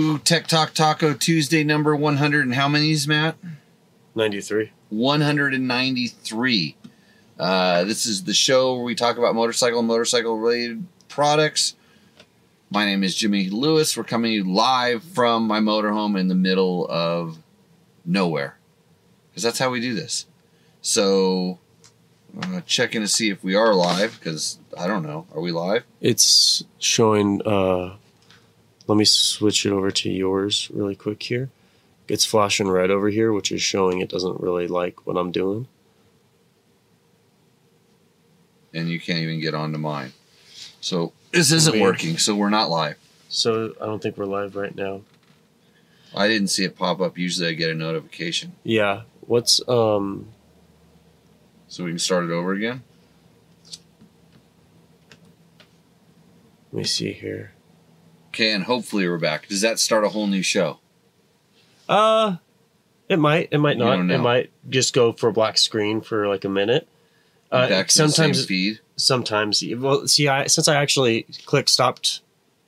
Ooh, Tech Talk Taco Tuesday number 100 and how many is Matt? 93. 193. Uh, this is the show where we talk about motorcycle and motorcycle related products. My name is Jimmy Lewis. We're coming to you live from my motorhome in the middle of nowhere because that's how we do this. So, uh, checking to see if we are live because I don't know. Are we live? It's showing. Uh, let me switch it over to yours really quick here. It's flashing red over here, which is showing it doesn't really like what I'm doing. And you can't even get onto mine. So, this isn't Weird. working. So, we're not live. So I don't think we're live right now. I didn't see it pop up. Usually I get a notification. Yeah. What's um? So, we can start it over again. Let me see here. Okay, and hopefully we're back. Does that start a whole new show? Uh, it might. It might not. It might just go for a black screen for like a minute. Uh, back to the sometimes same feed. sometimes well see i since i actually clicked stopped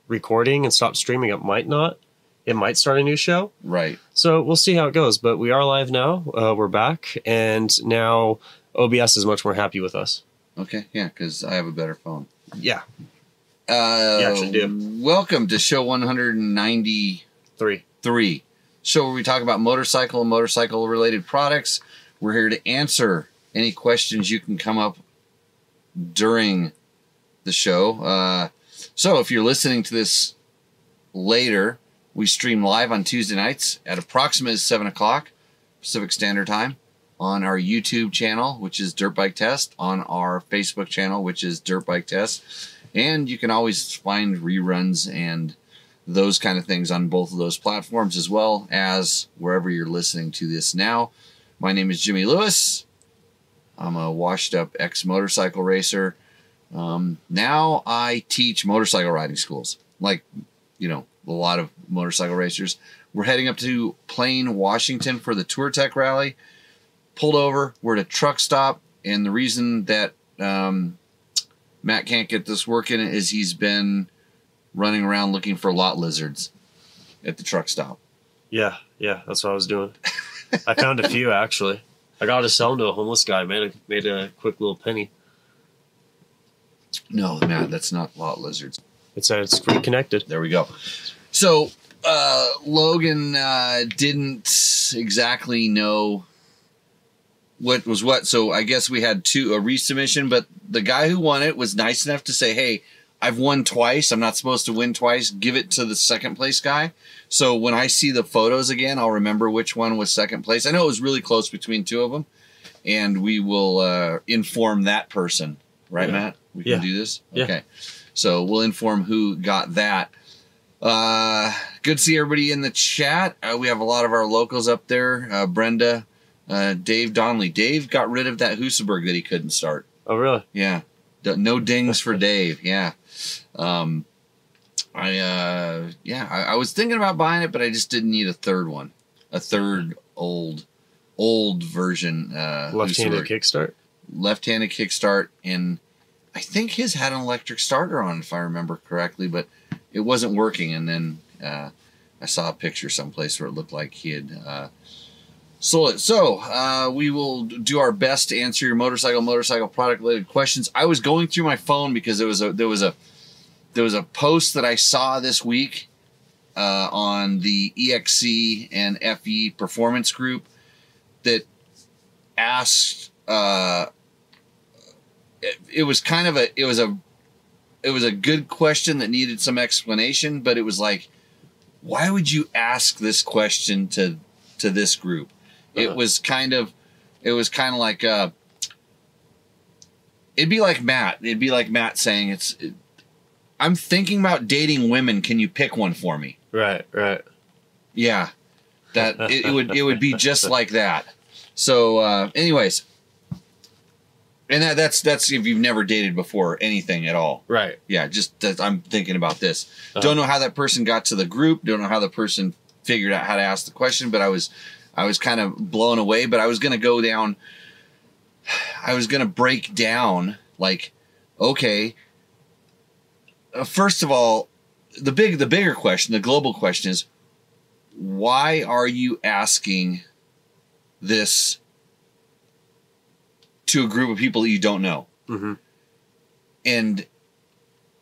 recording and stopped streaming it might not it might start a new show Right. so we'll see how it goes but we are live now uh, we're back and now obs is much more happy with us Okay. Yeah, because I have a better phone. yeah Uh, You actually do. Welcome to show 193, three show where we talk about motorcycle and motorcycle related products. We're here to answer any questions you can come up during the show. Uh, so if you're listening to this later, we stream live on Tuesday nights at approximately 7 o'clock Pacific Standard Time on our YouTube channel, which is Dirt Bike Test, on our Facebook channel, which is Dirt Bike Test. And you can always find reruns and those kind of things on both of those platforms, as well as wherever you're listening to this now. My name is Jimmy Lewis. I'm a washed up ex motorcycle racer. Um, now I teach motorcycle riding schools, like, you know, a lot of motorcycle racers. We're heading up to Plain, Washington for the Touratech Rally. Pulled over, we're at a truck stop, and the reason that um, Matt can't get this working is he's been running around looking for lot lizards at the truck stop. yeah yeah that's what i was doing i found a few actually i got to sell them to a homeless guy made a made a quick little penny No, Matt, that's not lot lizards. it's uh, it's reconnected There we go. So uh, Logan uh, didn't exactly know what was what. So I guess we had two a resubmission, but the guy who won it was nice enough to say, "Hey, I've won twice. I'm not supposed to win twice. Give it to the second place guy." So when I see the photos again, I'll remember which one was second place. I know it was really close between two of them, and we will uh, inform that person. Right, Yeah. Matt? We can do this. Yeah. Okay. So we'll inform who got that. Uh, good to see everybody in the chat. Uh, we have a lot of our locals up there. Uh, Brenda, uh, Dave Donnelly. Dave got rid of that Husaberg that he couldn't start. oh really Yeah. No dings for Dave. Yeah. Um, I, uh, yeah, I, I was thinking about buying it, but I just didn't need a third one. A third old, old version. Uh, left-handed kickstart left-handed kickstart and I think his had an electric starter on if I remember correctly, but it wasn't working and then uh, I saw a picture someplace where it looked like he had uh, So uh, we will do our best to answer your motorcycle motorcycle product related questions. I was going through my phone because there was a there was a there was a post that I saw this week uh, on the EXC and FE performance group that asked uh, it, it was kind of a it was a it was a good question that needed some explanation but it was like why would you ask this question to to this group it Uh-huh. was kind of it was kind of like uh it'd be like matt. It'd be like matt saying it's it, i'm thinking about dating women. Can you pick one for me? Right right. Yeah. That it, it would it would be just like that. So uh anyways. And that, that's that's if you've never dated before anything at all. Right. Yeah just that i'm thinking about this. Uh-huh. don't know how that person got to the group. Don't know how the person figured out how to ask the question but i was i was kind of blown away but i was gonna go down i was gonna break down like okay uh, first of all the big the bigger question the global question is why are you asking this to a group of people that you don't know? hmm And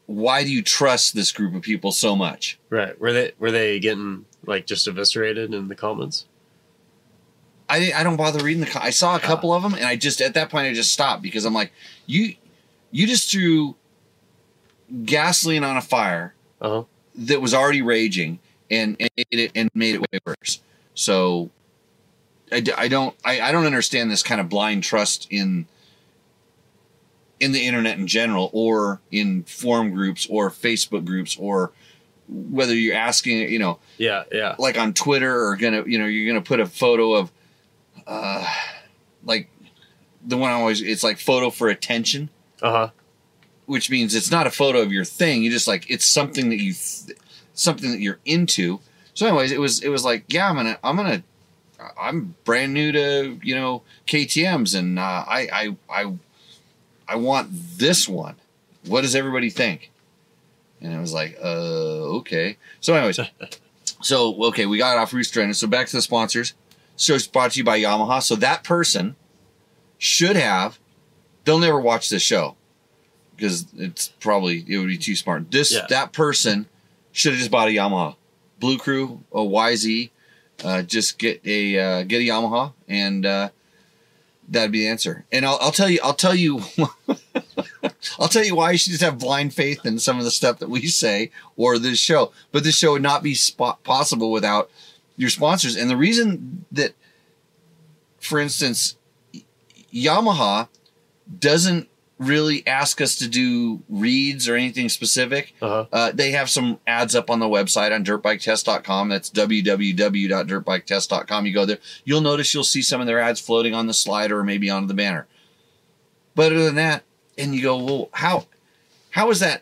why do you trust this group of people so much? Right. Were they were they getting like just eviscerated in the comments? I, I don't bother reading the. I saw a couple of them, and I just at that point I just stopped because I'm like, you, you just threw gasoline on a fire Uh huh. that was already raging, and and made it and made it way worse. So, I, I don't I, I don't understand this kind of blind trust in in the internet in general, or in forum groups, or Facebook groups, or whether you're asking, you know, Yeah. Yeah. like on Twitter or gonna you know you're gonna put a photo of uh like the one I always it's like photo for attention, Uh huh. which means it's not a photo of your thing. You just like it's something that you th- something that you're into. So anyways, it was it was like yeah I'm gonna I'm gonna I'm brand new to you know KTM's and uh, I I I I want this one. What does everybody think? And I was like, uh, okay. So, anyways, so okay, we got off Roost or Endo. So back to the sponsors. Show's brought to you by Yamaha. So that person should have. They'll never watch this show because it's probably it would be too smart. This Yeah. that person should have just bought a Yamaha, Blue Crew, a YZ. Uh, just get a uh, get a Yamaha, and uh, that'd be the answer. And I'll, I'll tell you, I'll tell you, I'll tell you why you should just have blind faith in some of the stuff that we say or this show. But this show would not be spot possible without your sponsors. And the reason that, for instance, Yamaha doesn't really ask us to do reads or anything specific. Uh huh. Uh, they have some ads up on the website on dirtbiketest.com. That's www.dirtbiketest.com. You go there, you'll notice you'll see some of their ads floating on the slider or maybe on the banner. But other than that, and you go, well, how how is that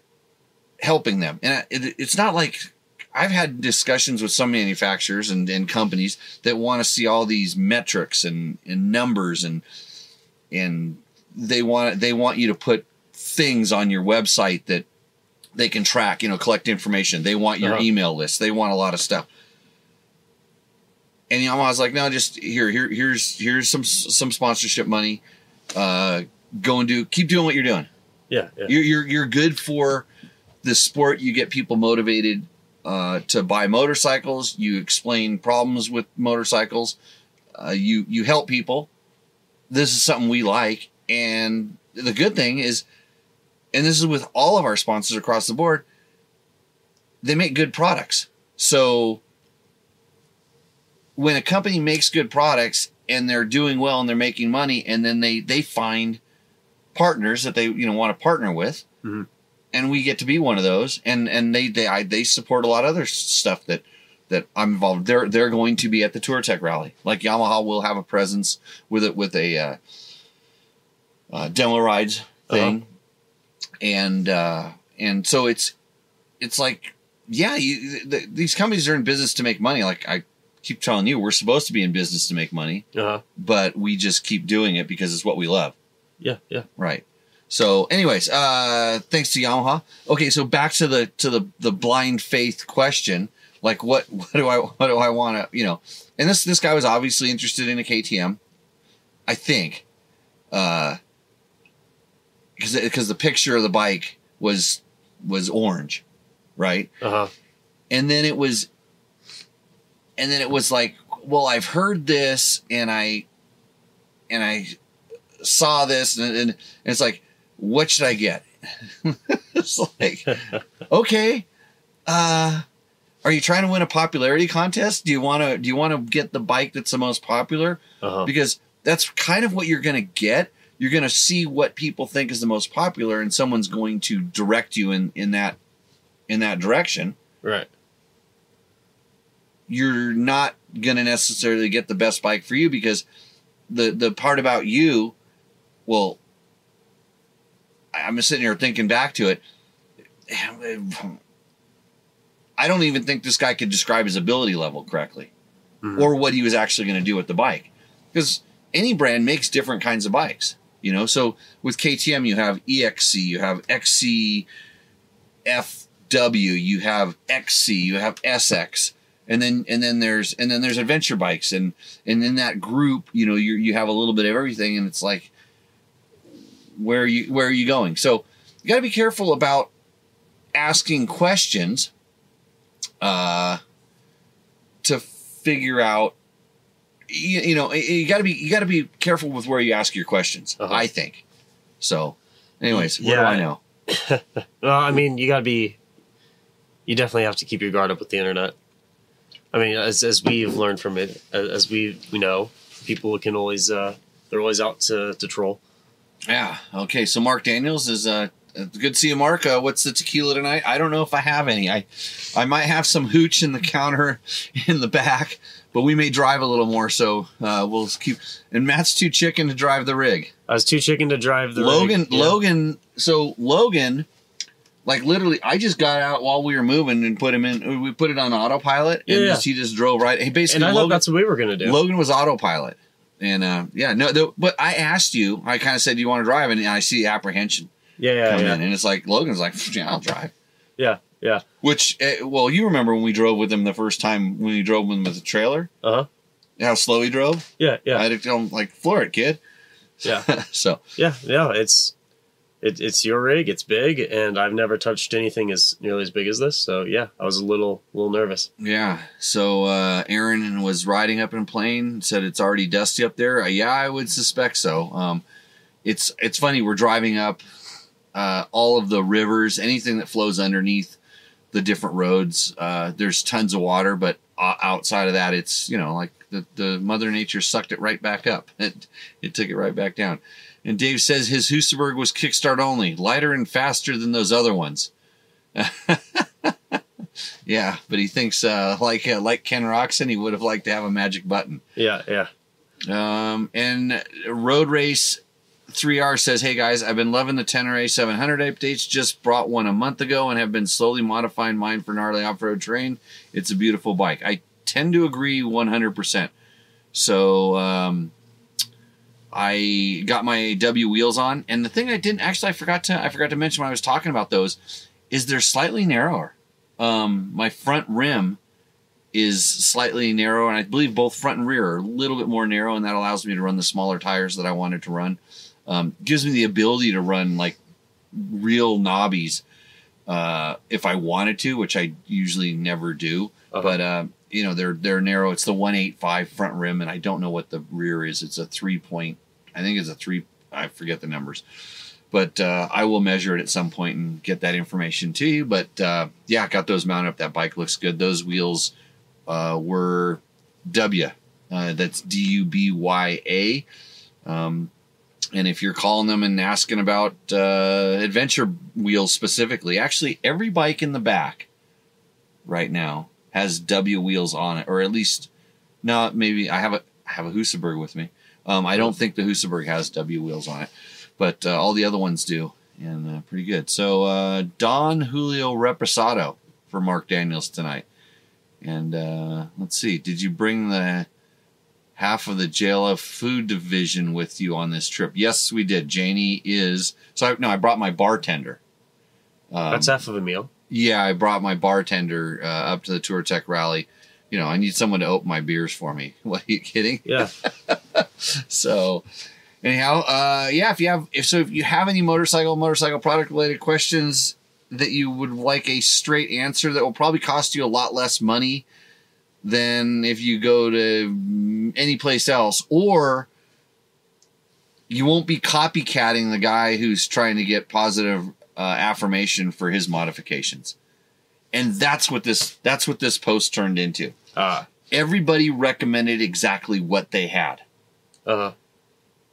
helping them? And it, it's not like I've had discussions with some manufacturers and, and companies that want to see all these metrics and, and numbers and and they want they want you to put things on your website that they can track, you know, collect information. They want your Uh-huh. email list. They want a lot of stuff. And Yamaha's like, no, just here, here, here's here's some some sponsorship money. Uh, go and do keep doing what you're doing. Yeah. Yeah. You're you're you're good for the sport. You get people motivated uh, to buy motorcycles. You explain problems with motorcycles. Uh, you you help people. This is something we like, and the good thing is, and this is with all of our sponsors across the board. They make good products. So when a company makes good products and they're doing well and they're making money, and then they they find partners that they you know want to partner with, Mhm. And we get to be one of those, and and they they I, they support a lot of other stuff that that I'm involved. They're they're going to be at the Touratech rally. Like Yamaha will have a presence with it with a uh, uh, demo rides thing, and uh, and so it's it's like yeah, you, th these companies are in business to make money. Like I keep telling you, we're supposed to be in business to make money, Uh huh. but we just keep doing it because it's what we love. Yeah. Yeah. Right. So, anyways, uh, thanks to Yamaha. Okay, so back to the to the the blind faith question. Like, what what do I what do I want to you know? And this this guy was obviously interested in a KTM. I think, because because the picture of the bike was was orange, right? Uh huh. and then it was and then it was like well i've heard this and i and i saw this and, and it's like what should i get? It's like okay uh are you trying to win a popularity contest? Do you want to do you want to get the bike that's the most popular? Uh huh. because that's kind of what you're going to get. You're going to see what people think is the most popular and someone's going to direct you in in that in that direction. Right. you're not going to necessarily get the best bike for you because the the part about you well i'm just sitting here thinking back to it. I don't even think this guy could describe his ability level correctly Mhm. or what he was actually going to do with the bike. Because any brand makes different kinds of bikes you know? So with ktm you have exc you have xc fw you have xc you have sx and then and then there's and then there's adventure bikes. And and in that group you know you you have a little bit of everything and it's like where are you where are you going so you got to be careful about asking questions uh to figure out you, you know you got to be you got to be careful with where you ask your questions Uh-huh. i think so anyways what do Yeah. i know Well, I mean, you gotta be. You definitely have to keep your guard up with the internet. I mean, as as we've learned from it, as as we we know, people can always uh, they're always out to, to troll. Yeah. Okay. So Mark Daniels is uh, good to see you, Mark. Uh, what's the tequila tonight? I don't know if I have any. I I might have some hooch in the counter in the back, but we may drive a little more. So uh, we'll keep. And Matt's too chicken to drive the rig. I was too chicken to drive the Logan. rig. Yeah. Logan. So Logan. Like literally, I just got out while we were moving and put him in. We put it on autopilot, and Yeah, just, he just drove right. He basically. and I thought Logan, that's what we were gonna do. Logan was autopilot, and uh, yeah, no. The, but I asked you. I kind of said, "Do you want to drive?" And I see apprehension yeah, yeah, yeah, and it's like Logan's like, "Yeah, I'll drive." yeah, yeah. Which, uh, well, you remember when we drove with him the first time when we drove with him with the trailer, Uh huh. how slow he drove. Yeah, yeah. I had to tell him like, "Floor it, kid." yeah, so yeah, yeah. It's it, it's your rig. It's big, and I've never touched anything as nearly as big as this. So yeah, I was a little little nervous. yeah, so uh, Aaron was riding up in a plane. Said it's already dusty up there. Uh, yeah, I would suspect so. Um, it's it's funny. We're driving up uh, all of the rivers, anything that flows underneath the different roads. Uh, there's tons of water, but uh, outside of that, it's you know like the, the Mother Nature sucked it right back up. It it took it right back down. And Dave says his Husaberg was kickstart only, lighter and faster than those other ones. yeah, but he thinks uh, like uh, like Ken Roczen, he would have liked to have a magic button. Yeah, yeah. Um, and Road Race 3R says, Hey guys, I've been loving the Tenere 700 updates. Just brought one a month ago and have been slowly modifying mine for gnarly off road terrain. It's a beautiful bike. I tend to agree 100%. So, um, I got my DUBYA wheels on, and the thing I didn't actually I forgot to I forgot to mention when I was talking about those is they're slightly narrower. Um, my front rim is slightly narrow, and I believe both front and rear are a little bit more narrow, and that allows me to run the smaller tires that I wanted to run. Um, gives me the ability to run like real knobbies uh, if I wanted to, which I usually never do. Uh-huh. But uh, you know, they're they're narrow. It's the one eight five front rim, and I don't know what the rear is. It's a three point. I think it's a three. I forget the numbers but uh, I will measure it at some point and get that information to you. But uh, yeah, got those mounted up. That bike looks good. Those wheels uh, were DUBYA. Uh, that's D U B Y A. Um, and if you're calling them and asking about uh, adventure wheels specifically, actually every bike in the back right now has DUBYA wheels on it, or at least no, maybe I have a I have a Husaberg with me. Um, I don't think the Husaberg has W wheels on it but uh, all the other ones do, and uh, pretty good. So uh, Don Julio Reposado for Mark Daniels tonight, and uh, let's see, did you bring the half of the JLF food division with you on this trip? Yes, we did. Janie is so. I, no, I brought my bartender. Um, That's half of a meal. Yeah, I brought my bartender uh, up to the Touratech rally. You know, I need someone to open my beers for me. What are you kidding? Yeah, So anyhow, uh, yeah, if you have if so if you have any motorcycle motorcycle product related questions that you would like a straight answer that will probably cost you a lot less money than if you go to any place else or you won't be copycatting the guy who's trying to get positive uh, affirmation for his modifications. And that's what this that's what this post turned into. Uh, everybody recommended exactly what they had. Uh,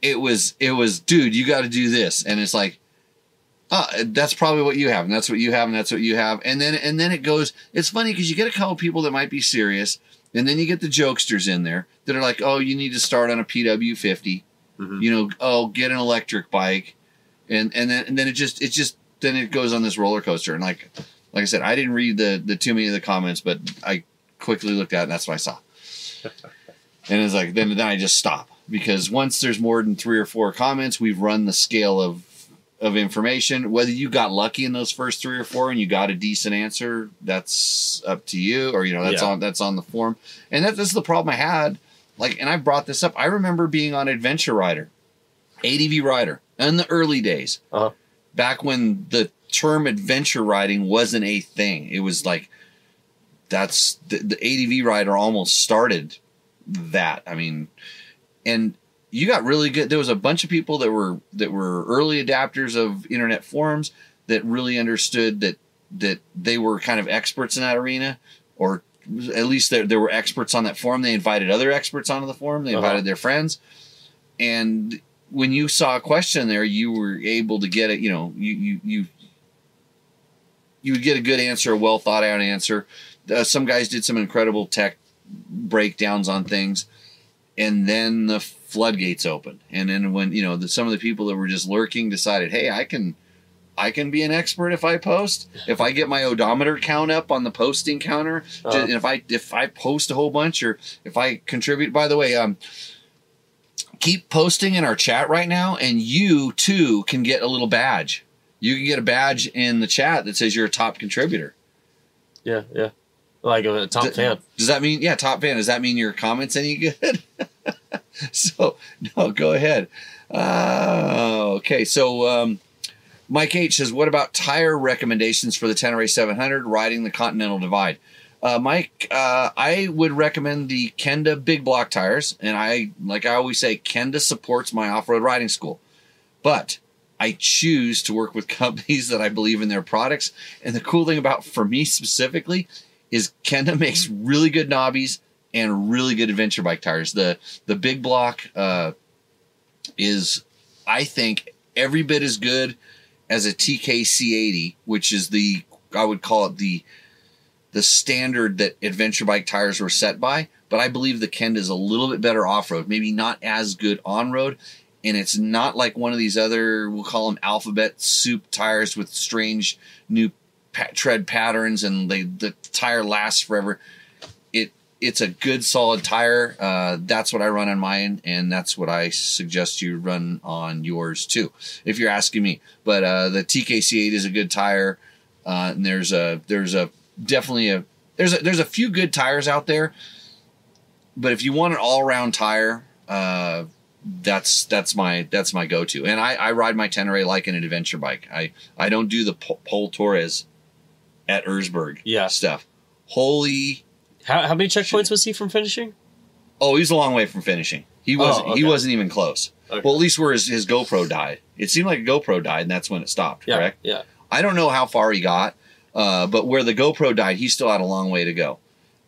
it was it was dude you got to do this. And it's like uh, that's probably what you have and that's what you have and that's what you have. And then and then it goes it's funny because you get a couple people that might be serious and then you get the jokesters in there that are like oh you need to start on a pw50 Mhm. you know oh get an electric bike. And and then and then it just it just then it goes on this roller coaster and like like i said i didn't read the the too many of the comments but i quickly looked at it and that's what i saw and it's like then then I just stop because once there's more than three or four comments, we've run the scale of of information. Whether you got lucky in those first three or four and you got a decent answer, that's up to you. Or you know, that's Yeah. on that's on the form. And that, that's the problem I had. Like, and I brought this up. I remember being on Adventure Rider, ADV Rider, in the early days, Uh-huh. Back when the term adventure riding wasn't a thing. It was like that's the, the ADV rider almost started that. I mean, and you got really good. There was a bunch of people that were that were early adapters of internet forums that really understood that that they were kind of experts in that arena, or at least there, there were experts on that forum. They invited other experts onto the forum. They Uh-huh. invited their friends, and when you saw a question there, you were able to get it. You know, you you you you would get a good answer, a well thought out answer. Uh, some guys did some incredible tech breakdowns on things, and then the floodgates opened. And then when you know the, some of the people that were just lurking decided, hey, I can. I can be an expert if I post. If I get my odometer count up on the posting counter, Uh-huh. and if I if I post a whole bunch or if I contribute. By the way, um, keep posting in our chat right now, and you too can get a little badge. You can get a badge in the chat that says you're a top contributor. Yeah, yeah. Like a top fan. Does that mean yeah, top fan? Does that mean your comments any good? so no, go ahead. Uh, okay, so um, Mike H says, "What about tire recommendations for the Tenere 700 riding the Continental Divide?" Uh, Mike, uh, I would recommend the Kenda big block tires, and I like I always say, Kenda supports my off-road riding school, but I choose to work with companies that I believe in their products. And the cool thing about for me specifically is Kenda makes really good knobbies and really good adventure bike tires. The the big block uh, is, I think, every bit as good as a TKC80, which is the I would call it the the standard that adventure bike tires were set by. But I believe the Kenda is a little bit better off road, maybe not as good on road. And it's not like one of these other, we'll call them alphabet soup tires with strange new tread patterns and they, the tire lasts forever. It It's a good solid tire. Uh, that's what I run on mine, and that's what I suggest you run on yours too, if you're asking me. But uh, the TKC8 is a good tire. Uh, and there's a there's a definitely a there's a there's a few good tires out there, but if you want an all around tire, uh, that's that's my that's my go to. And I, I ride my Tenere like an adventure bike. I I don't do the Po- Pol Tarrés at Erzberg Yeah. stuff. Holy How, how many checkpoints was he from finishing? oh, he's a long way from finishing. He wasn't Oh, okay. he wasn't even close. Okay. Well, at least where his, his GoPro died. It seemed like a GoPro died, and that's when it stopped. Yeah, Correct. yeah. I don't know how far he got, uh, but where the GoPro died, he still had a long way to go.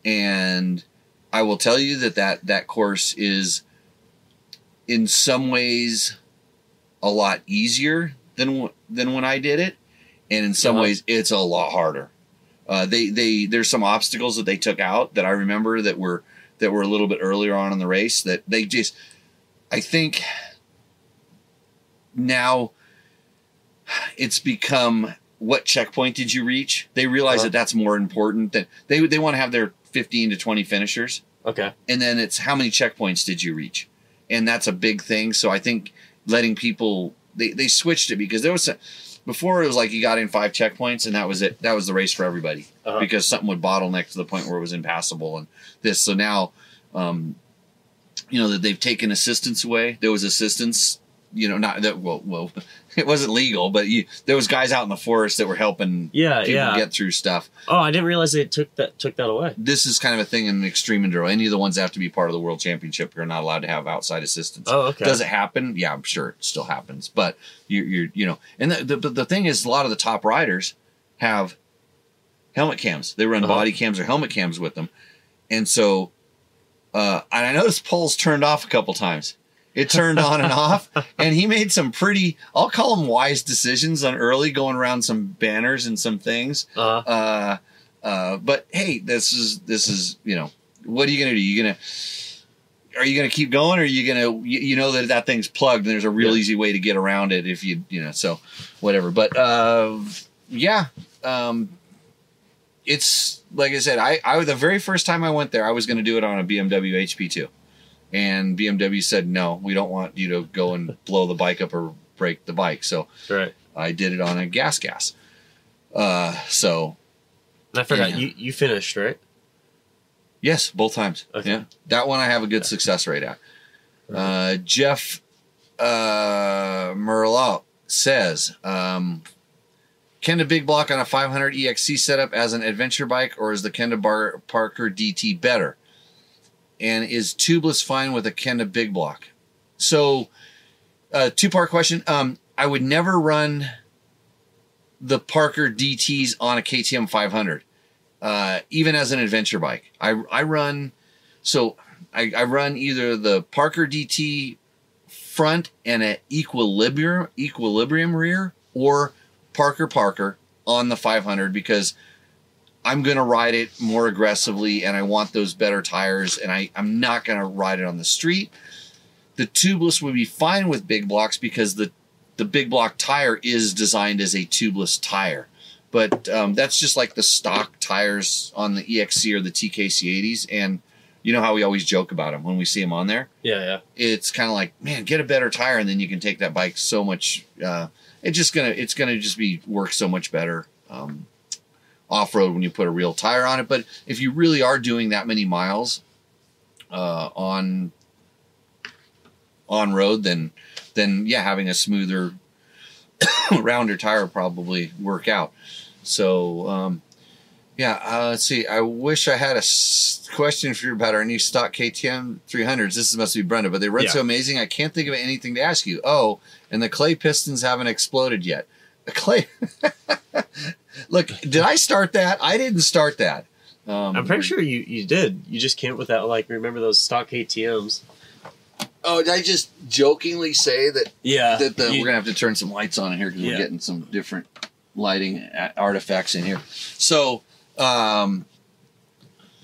And I will tell you that that, that course is, in some ways, a lot easier than than when I did it, and in some Uh-huh. ways, it's a lot harder. Uh, they they there's some obstacles that they took out that I remember that were that were a little bit earlier on in the race that they just I think now it's become what checkpoint did you reach? They realize Uh-huh. that that's more important than they they want to have their 15 to 20 finishers Okay. and then it's how many checkpoints did you reach? And that's a big thing. So I think letting people they, they switched it because there was a, before it was like you got in five checkpoints and that was it. That was the race for everybody Uh-huh. because something would bottleneck to the point where it was impassable and this. So now, um, you know that they've taken assistance away. There was assistance, you know, not that well, well, it wasn't legal, but you, there was guys out in the forest that were helping Yeah, people yeah. get through stuff. oh, I didn't realize they took that took that away. This is kind of a thing in extreme enduro. Any of the ones that have to be part of the world championship, you're not allowed to have outside assistance. Oh, okay. Does it happen? Yeah, I'm sure it still happens. But you're, you're you know, and the, the the thing is, a lot of the top riders have helmet cams. They run Uh-huh. body cams or helmet cams with them, and so, uh, and I noticed Pol's turned off a couple times. It turned on and off, and he made some pretty, I'll call them wise decisions on early going around some banners and some things. Uh, Uh, uh, but hey, this is this is you know, what are you gonna do? You gonna are you gonna keep going, or are you gonna you, you know that that thing's plugged and there's a real Yeah. easy way to get around it if you you know so whatever. But uh, yeah, um, it's like I said, I I the very first time I went there, I was gonna do it on a BMW HP two, and BMW said no, we don't want you to go and blow the bike up or break the bike. So right. I did it on a gas gas. Uh, so I forgot Yeah. you you finished right. yes, both times. Okay. Yeah, that one I have a good success rate at. Uh, Jeff uh, Merlot says, um, Kenda Big Block on a 500 EXC setup as an adventure bike, or is the Kenda Bar- Parker DT better? And is tubeless fine with a Kenda Big Block? So, uh, two part question. Um, I would never run the Parker DTs on a KTM 500, uh, even as an adventure bike. I, I run, so I, I run either the Parker DT front and an equilibrium equilibrium rear or Parker Parker on the 500 because I'm going to ride it more aggressively and I want those better tires and I, I'm not going to ride it on the street. The tubeless would be fine with big blocks because the, the big block tire is designed as a tubeless tire. But um, that's just like the stock tires on the EXC or the TKC80s. And you know how we always joke about them when we see them on there? Yeah, yeah. it's kind of like man get a better tire and then you can take that bike so much uh it's just gonna it's gonna just be work so much better um off-road when you put a real tire on it but if you really are doing that many miles uh on on road then then yeah having a smoother rounder tire probably work out so um yeah, uh, let's see. I wish I had a s- question for you about our new stock KTM 300s. This must be Brenda, but they run Yeah. so amazing. I can't think of anything to ask you. Oh, and the clay pistons haven't exploded yet. The clay. Look, did I start that? I didn't start that. Um, I'm pretty sure you you did. You just came up with that like remember those stock KTM's. Oh, did I just jokingly say that Yeah. that the, you- we're gonna have to turn some lights on in here because Yeah. we're getting some different lighting artifacts in here. So, um,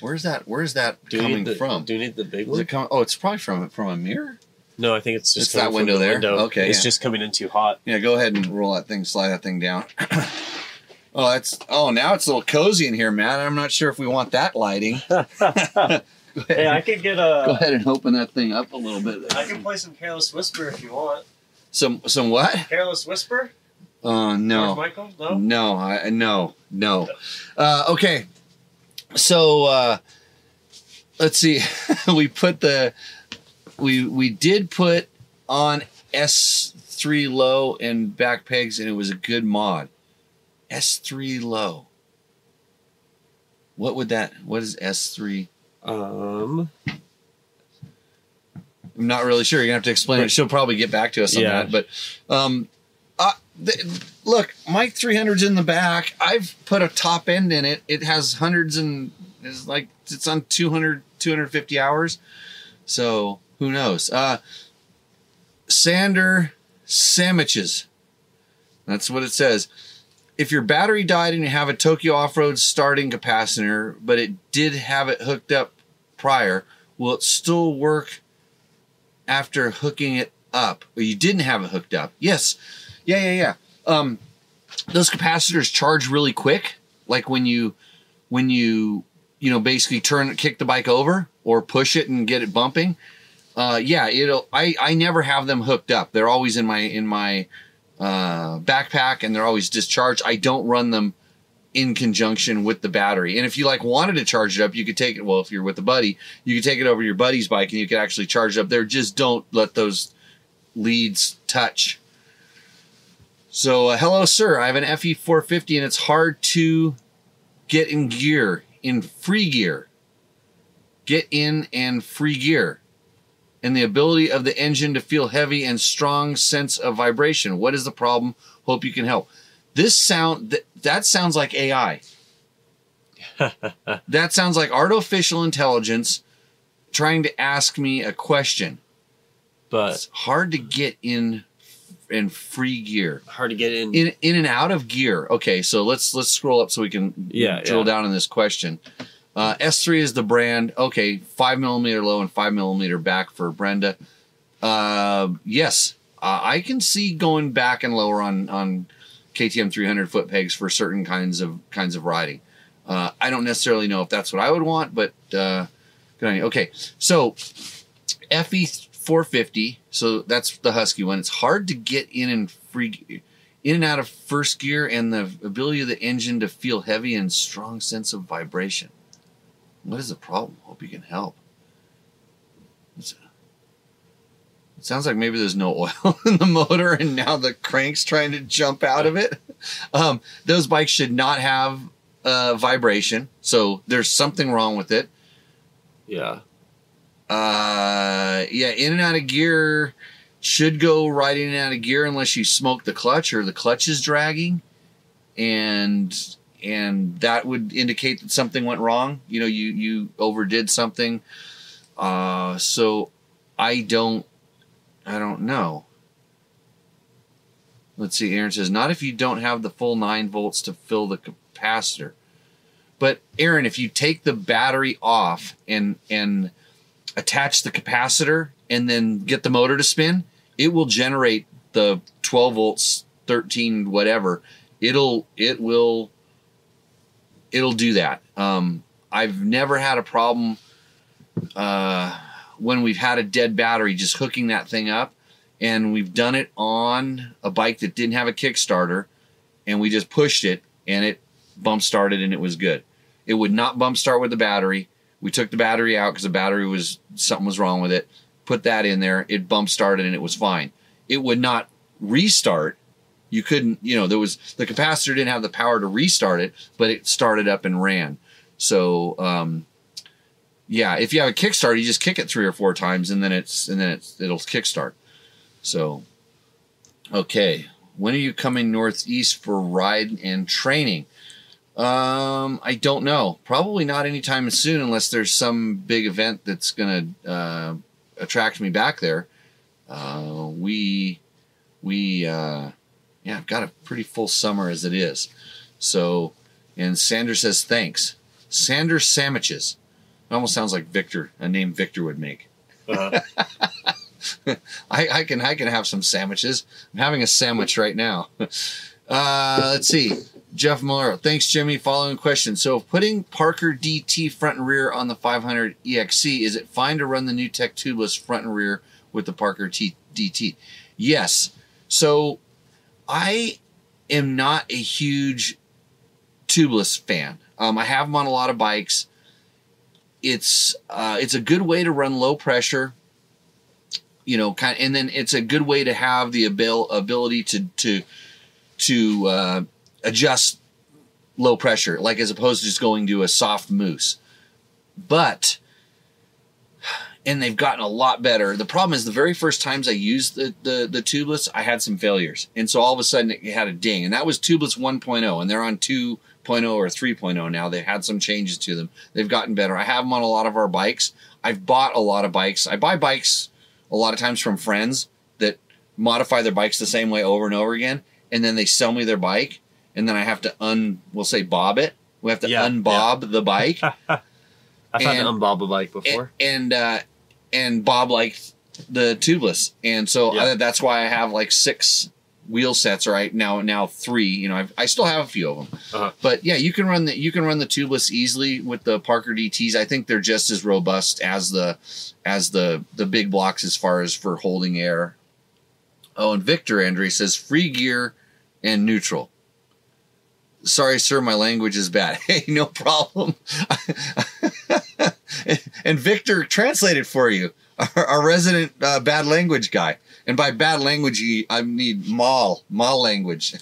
where's that? Where's that do coming the, from? Do you need the big Is one? it coming? Oh, it's probably from from a mirror. No, I think it's just It's that from window the there? window. Okay, It's yeah. just coming in too hot. Yeah, go ahead and roll that thing, slide that thing down. oh, that's oh now it's a little cozy in here, Matt. I'm not sure if we want that lighting. go, hey, I could get a. go ahead and open that thing up a little bit. I can play some Careless Whisper if you want. Some some what? Careless Whisper. Oh no. George Michael. No. No, I no, no. Uh, okay, so uh, let's see. we put the we we did put on S three low and back pegs, and it was a good mod. S three low. What would that? What is S three? Um. I'm not really sure. You're gonna have to explain it. She'll probably get back to us on Yeah. that. But um, uh, th- look, Mike 300's in the back. I've put a top end in it. It has hundreds and is like it's on 200 250 hours. So who knows? Uh, Sander sandwiches. That's what it says. If your battery died and you have a Tokyo off-road starting capacitor, but it did have it hooked up prior, will it still work after hooking it up? Or you didn't have it hooked up? Yes. Yeah, yeah, yeah. Um, those capacitors charge really quick. Like when you, when you, you know, basically turn, kick the bike over or push it and get it bumping. Uh, yeah, it'll. I I never have them hooked up. They're always in my in my uh, backpack and they're always discharged. I don't run them in conjunction with the battery. And if you like wanted to charge it up, you could take it. Well, if you're with a buddy, you could take it over to your buddy's bike and you could actually charge it up there. Just don't let those leads touch. So, uh, hello, sir. I have an FE 450 and it's hard to get in gear, in free gear. Get in and free gear. And the ability of the engine to feel heavy and strong sense of vibration. What is the problem? Hope you can help. This sound th- that sounds like AI. that sounds like artificial intelligence trying to ask me a question. But It's hard to get in in free gear. hard to get in. In in and out of gear. Okay, so let's let's scroll up so we can Yeah, drill yeah. down in this question. Uh, S3 is the brand. Okay, five millimeter low and five millimeter back for Brenda. Uh, yes, uh, I can see going back and lower on on KTM 300 foot pegs for certain kinds of kinds of riding. Uh, I don't necessarily know if that's what I would want, but uh, good on you. Okay, so FE 450. So that's the Husky one. It's hard to get in and free in and out of first gear and the ability of the engine to feel heavy and strong sense of vibration. What is the problem? Hope you can help. It's it sounds like maybe there's no oil in the motor and now the crank's trying to jump out of it. Um, those bikes should not have uh, vibration, so there's something wrong with it. Yeah. Uh, yeah, in and out of gear should go right in and out of gear unless you smoke the clutch or the clutch is dragging, and and that would indicate that something went wrong. You know, you you overdid something. Uh, so I don't I don't know. Let's see. Aaron says not if you don't have the full nine volts to fill the capacitor. But Aaron, if you take the battery off and and attach the capacitor and then get the motor to spin, it will generate the 12 volts, 13 whatever. It'll it will it'll do that. Um, I've never had a problem uh, when we've had a dead battery just hooking that thing up, and we've done it on a bike that didn't have a Kickstarter, and we just pushed it and it bump started and it was good. It would not bump start with the battery. We took the battery out because the battery was something was wrong with it. Put that in there. It bump started and it was fine. It would not restart. You couldn't, you know, there was the capacitor didn't have the power to restart it, but it started up and ran. So, um, yeah, if you have a kickstart, you just kick it three or four times and then it's and then it's it'll kickstart. So, okay, when are you coming northeast for ride and training? Um, I don't know. Probably not anytime soon, unless there's some big event that's gonna uh, attract me back there. Uh, we we uh, yeah, I've got a pretty full summer as it is. So, and Sanders says thanks. Sanders sandwiches. It almost sounds like Victor, a name Victor would make. Uh, I, I can I can have some sandwiches. I'm having a sandwich right now. Uh, let's see. Jeff Muller. Thanks, Jimmy. Following question. So, putting Parker DT front and rear on the 500 EXC, is it fine to run the Nuetech Tubliss front and rear with the Parker T- DT? Yes. So, I am not a huge tubeless fan. Um, I have them on a lot of bikes. It's uh, it's a good way to run low pressure you know, kind of, and then it's a good way to have the abil- ability to to to uh, adjust low pressure, like as opposed to just going to a soft mousse. But and they've gotten a lot better. The problem is the very first times I used the, the the tubeless, I had some failures, and so all of a sudden it had a ding, and that was tubeless 1.0, and they're on 2.0 or 3.0 now. They've had some changes to them. They've gotten better. I have them on a lot of our bikes. I've bought a lot of bikes. I buy bikes a lot of times from friends that modify their bikes the same way over and over again, and then they sell me their bike, and then I have to un, we'll say bob it. We have to Yeah, unbob the bike, I've had to unbob a bike before. and uh, and bob like the tubeless, and so Yeah. I, that's why I have like six wheel sets right now. Now three, you know, I've, I still have a few of them, Uh-huh. but yeah, you can run the you can run the tubeless easily with the Parker DTS. I think they're just as robust as the as the the big blocks as far as for holding air. Oh, and Victor Andre says free gear and neutral. Sorry, sir, my language is bad. Hey, no problem. and Victor translated for you, our, our resident uh, bad language guy. And by bad language, I need mall, mall language.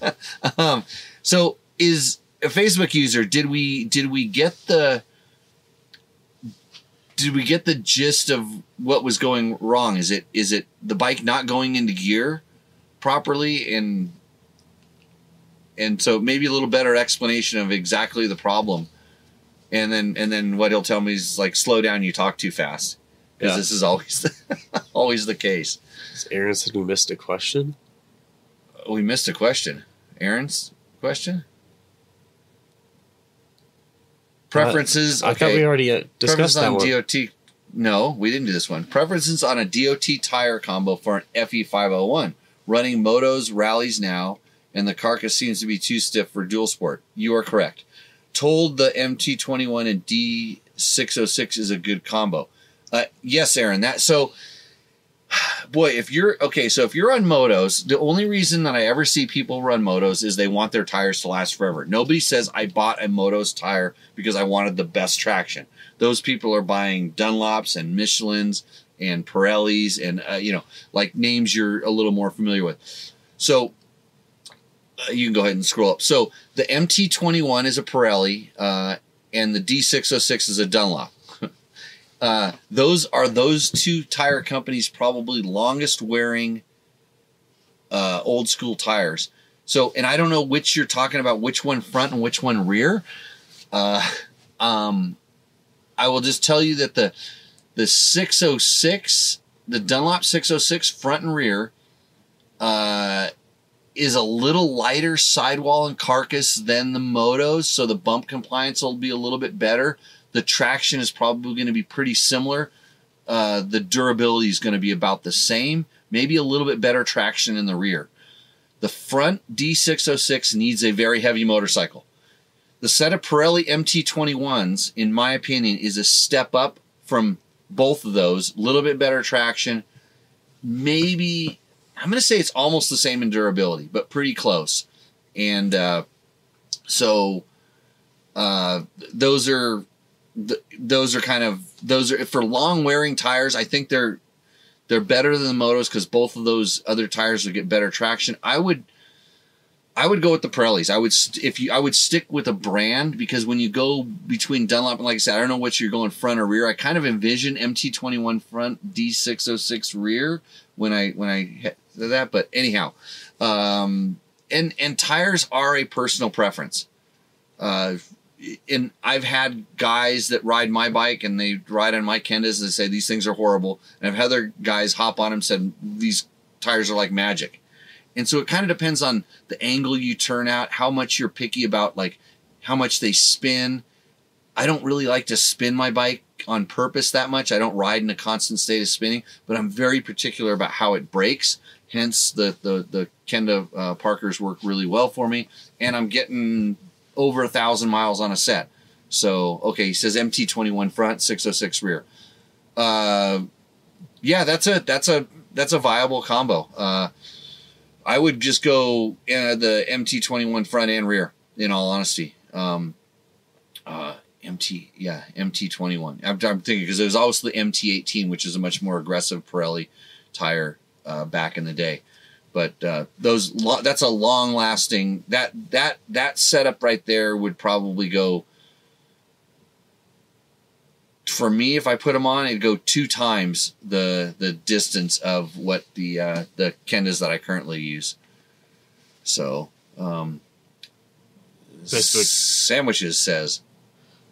um, so, is a Facebook user? Did we did we get the did we get the gist of what was going wrong? Is it is it the bike not going into gear properly and and so maybe a little better explanation of exactly the problem and then and then what he'll tell me is like slow down you talk too fast. Because Yeah. this is always the, always the case. Is Aaron said we missed a question. we missed a question. Aaron's question? Preferences I thought we already uh, preferences discussed that on one. dot no we didn't do this one. Preferences on a dot tire combo for an fe 501 running Motoz Rallz now and the carcass seems to be too stiff for dual sport. You are correct told the mt21 and d606 is a good combo uh, yes aaron that so boy, if you're okay, so if you're on Motoz, the only reason that I ever see people run Motoz is they want their tires to last forever. Nobody says I bought a Motoz tire because I wanted the best traction. Those people are buying Dunlops and Michelin's and Pirellis and uh, you know like names you're a little more familiar with. So you can go ahead and scroll up. So the MT21 is a Pirelli, uh, and the D606 is a Dunlop. uh, those are those two tire companies probably longest wearing uh, old school tires. So, and I don't know which you're talking about, which one front and which one rear. Uh, um, I will just tell you that the the 606, the Dunlop 606 front and rear, uh, is a little lighter sidewall and carcass than the Motoz, so the bump compliance will be a little bit better. The traction is probably going to be pretty similar. Uh, the durability is going to be about the same, maybe a little bit better traction in the rear. The front D606 needs a very heavy motorcycle. The set of Pirelli MT21s, in my opinion, is a step up from both of those. A little bit better traction. Maybe, I'm going to say it's almost the same in durability, but pretty close. And uh, so uh, those are th- those are kind of those are for long wearing tires. I think they're they're better than the Motoz because both of those other tires will get better traction. I would I would go with the Pirellis. I would st- if you I would stick with a brand because when you go between Dunlop and like I said, I don't know which you're going front or rear. I kind of envision MT21 front, D606 rear when I when I that. But anyhow, um, and and tires are a personal preference. Uh, and I've had guys that ride my bike and they ride on my Kendas and say these things are horrible. And I've had other guys hop on them and said these tires are like magic. And so it kind of depends on the angle you turn out, how much you're picky about, like how much they spin. I don't really like to spin my bike on purpose that much. I don't ride in a constant state of spinning, but I'm very particular about how it breaks. Hence, the the the Kenda uh, Parkers work really well for me, and I'm getting over a thousand miles on a set. So okay, he says MT21 front, 606 rear. Uh, yeah, that's a that's a that's a viable combo. Uh, I would just go uh, the MT21 front and rear. In all honesty, um, uh, MT yeah MT21. I'm, I'm thinking because there's also the MT18, which is a much more aggressive Pirelli tire uh, back in the day. But uh, those lo- that's a long lasting that that that setup right there would probably go for me if I put them on it'd go two times the the distance of what the uh, the Kendas that I currently use. So um, Facebook. sandwiches says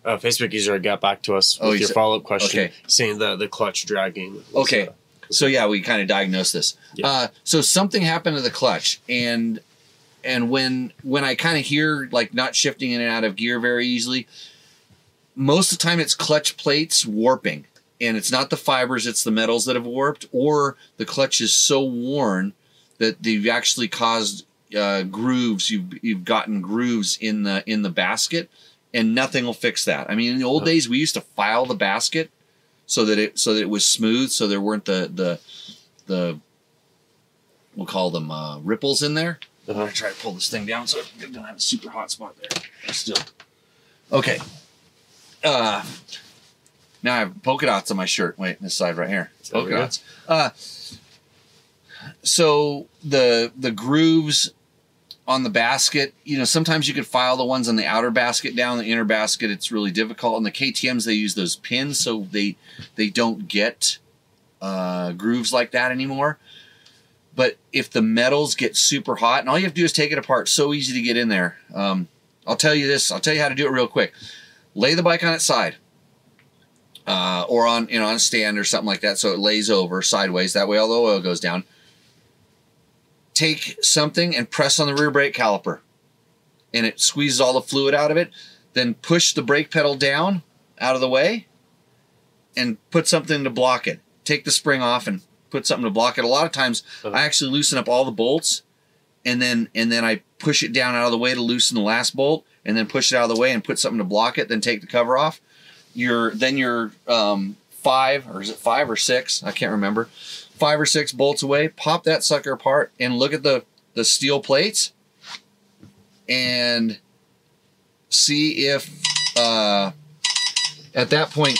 Uh, Facebook user got back to us Oh, with he your follow up question, okay. saying the the clutch dragging. was, Okay. uh, so yeah, we kind of diagnosed this. Yeah. Uh, so something happened to the clutch, and and when when I kind of hear like not shifting in and out of gear very easily, most of the time it's clutch plates warping, and it's not the fibers, it's the metals that have warped, or the clutch is so worn that they've actually caused uh, grooves. You've you've gotten grooves in the in the basket, and nothing will fix that. I mean, in the old Huh. days, we used to file the basket so that it so that it was smooth, so there weren't the the the we'll call them uh, ripples in there. I'm uh-huh. gonna try to pull this thing down so it don't have a super hot spot there. Still, okay. Uh, now I have polka dots on my shirt. Wait, this side right here. Polka dots. Uh, so the the grooves on the basket, you know, sometimes you could file the ones on the outer basket down, the inner basket, it's really difficult. And the KTM's they use those pins so they they don't get uh, grooves like that anymore. But if the metals get super hot, and all you have to do is take it apart, so easy to get in there. Um, I'll tell you this. I'll tell you how to do it real quick. Lay the bike on its side, uh, or on you know on a stand or something like that, so it lays over sideways. That way, all the oil goes down. Take something and press on the rear brake caliper, and it squeezes all the fluid out of it. Then push the brake pedal down out of the way, and put something to block it. Take the spring off and put something to block it. A lot of times, I actually loosen up all the bolts, and then and then I push it down out of the way to loosen the last bolt, and then push it out of the way and put something to block it. Then take the cover off. Your then your um, five or is it five or six? I can't remember. Five or six bolts away, pop that sucker apart, and look at the the steel plates, and see if uh, at that point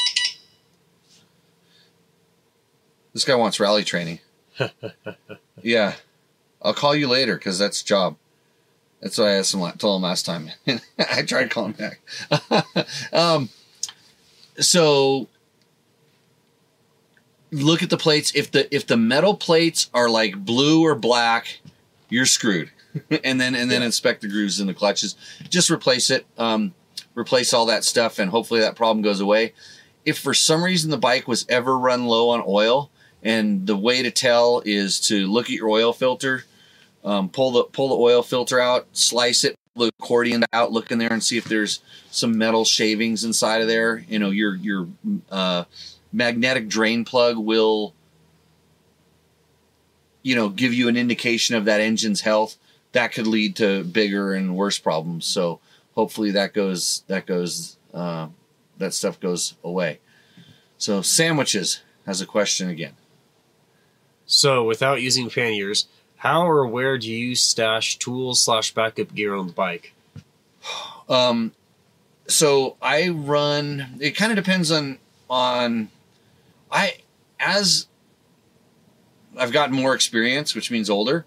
this guy wants rally training. yeah, I'll call you later because that's job. That's what I asked him. Told him last time. I tried calling back. um, so look at the plates. If the if the metal plates are like blue or black, you're screwed. and then and then Yeah. inspect the grooves in the clutches. Just replace it. Um, replace all that stuff, and hopefully that problem goes away. If for some reason the bike was ever run low on oil, and the way to tell is to look at your oil filter, um, pull the pull the oil filter out, slice it, the accordion out, look in there and see if there's some metal shavings inside of there. You know, your your uh, magnetic drain plug will, you know, give you an indication of that engine's health. That could lead to bigger and worse problems. So hopefully that goes that goes uh, that stuff goes away. So sandwiches has a question again. So, without using panniers, how or where do you stash tools slash backup gear on the bike? Um, so I run. It kind of depends on on I as I've gotten more experience, which means older.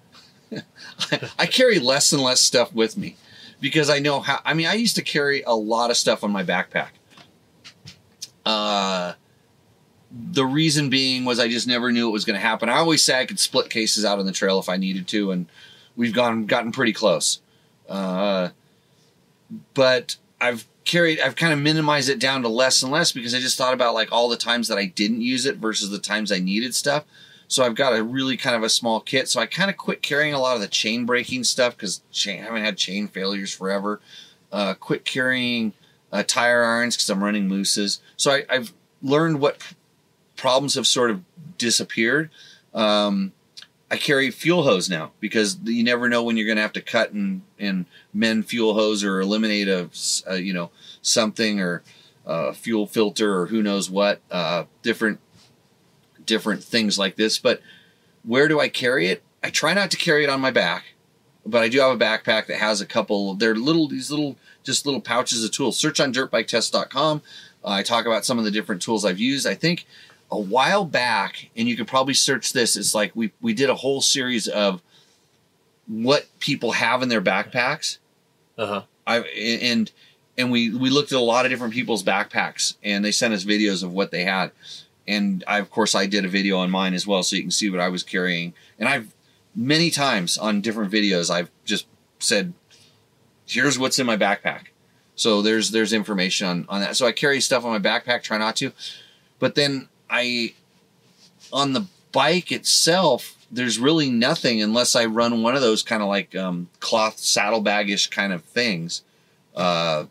I, carry less and less stuff with me because I know how. I mean, I used to carry a lot of stuff on my backpack. Uh, the reason being was I just never knew it was going to happen. I always say I could split cases out on the trail if I needed to, and we've gone gotten pretty close. Uh, but I've carried, I've kind of minimized it down to less and less because I just thought about like all the times that I didn't use it versus the times I needed stuff. So I've got a really kind of a small kit. So I kind of quit carrying a lot of the chain breaking stuff because I haven't had chain failures forever. Uh, quit carrying uh, tire irons because I'm running mousses. So I, I've learned what problems have sort of disappeared. Um, I carry fuel hose now because you never know when you're going to have to cut and, and mend fuel hose or eliminate a you know something or a fuel filter or who knows what uh, different different things like this. But where do I carry it? I try not to carry it on my back, but I do have a backpack that has a couple. They're little these little just little pouches of tools. Search on dirtbiketest.com. Uh, I talk about some of the different tools I've used. I think a while back, and you could probably search this. It's like we we did a whole series of what people have in their backpacks. Uh huh. I and and we we looked at a lot of different people's backpacks, and they sent us videos of what they had. And I, of course, I did a video on mine as well, so you can see what I was carrying. And I've many times on different videos, I've just said, "Here's what's in my backpack." So there's there's information on on that. So I carry stuff on my backpack, try not to, but then I on the bike itself, there's really nothing unless I run one of those kind of like um, cloth saddlebagish kind of things uh,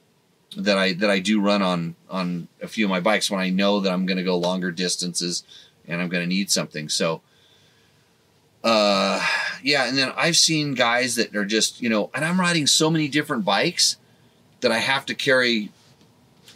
that I that I do run on on a few of my bikes when I know that I'm going to go longer distances and I'm going to need something. So, uh, yeah, and then I've seen guys that are just you know, and I'm riding so many different bikes that I have to carry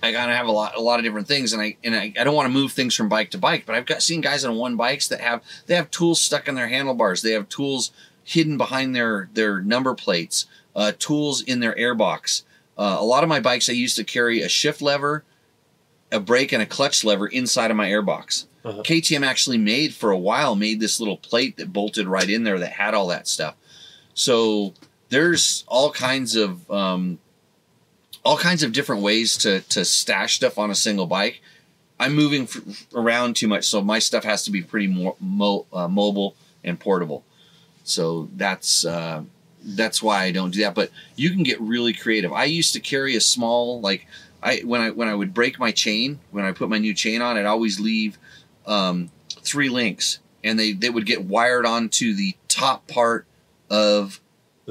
I gotta have a lot, a lot of different things, and I and I, I don't want to move things from bike to bike. But I've got seen guys on one bikes that have they have tools stuck in their handlebars. They have tools hidden behind their their number plates. Uh, tools in their airbox. Uh, a lot of my bikes, I used to carry a shift lever, a brake, and a clutch lever inside of my airbox. Uh-huh. KTM actually made for a while made this little plate that bolted right in there that had all that stuff. So there's all kinds of um, all kinds of different ways to to stash stuff on a single bike. I'm moving around too much, so my stuff has to be pretty mo- mo- uh, mobile and portable. So that's uh, that's why I don't do that. But you can get really creative. I used to carry a small like I when I when I would break my chain when I put my new chain on, I'd always leave um, three links, and they they would get wired onto the top part of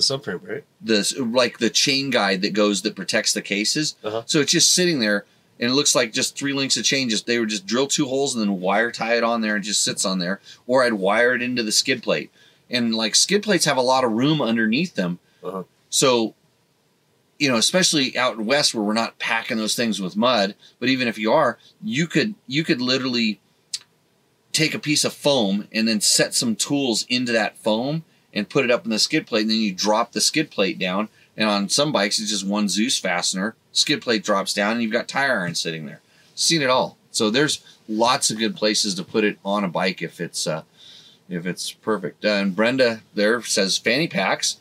The subframe, right? the like the chain guide that goes that protects the cases. Uh-huh. So it's just sitting there, and it looks like just three links of chain. Just they would just drill two holes and then wire tie it on there, and just sits on there. Or I'd wire it into the skid plate, and like skid plates have a lot of room underneath them. Uh-huh. So, you know, especially out west where we're not packing those things with mud, but even if you are, you could you could literally take a piece of foam and then set some tools into that foam and put it up in the skid plate, and then you drop the skid plate down. And on some bikes, it's just one Dzus fastener. Skid plate drops down, and you've got tire iron sitting there. Seen it all. So there's lots of good places to put it on a bike if it's uh, if it's perfect. Uh, and Brenda there says fanny packs.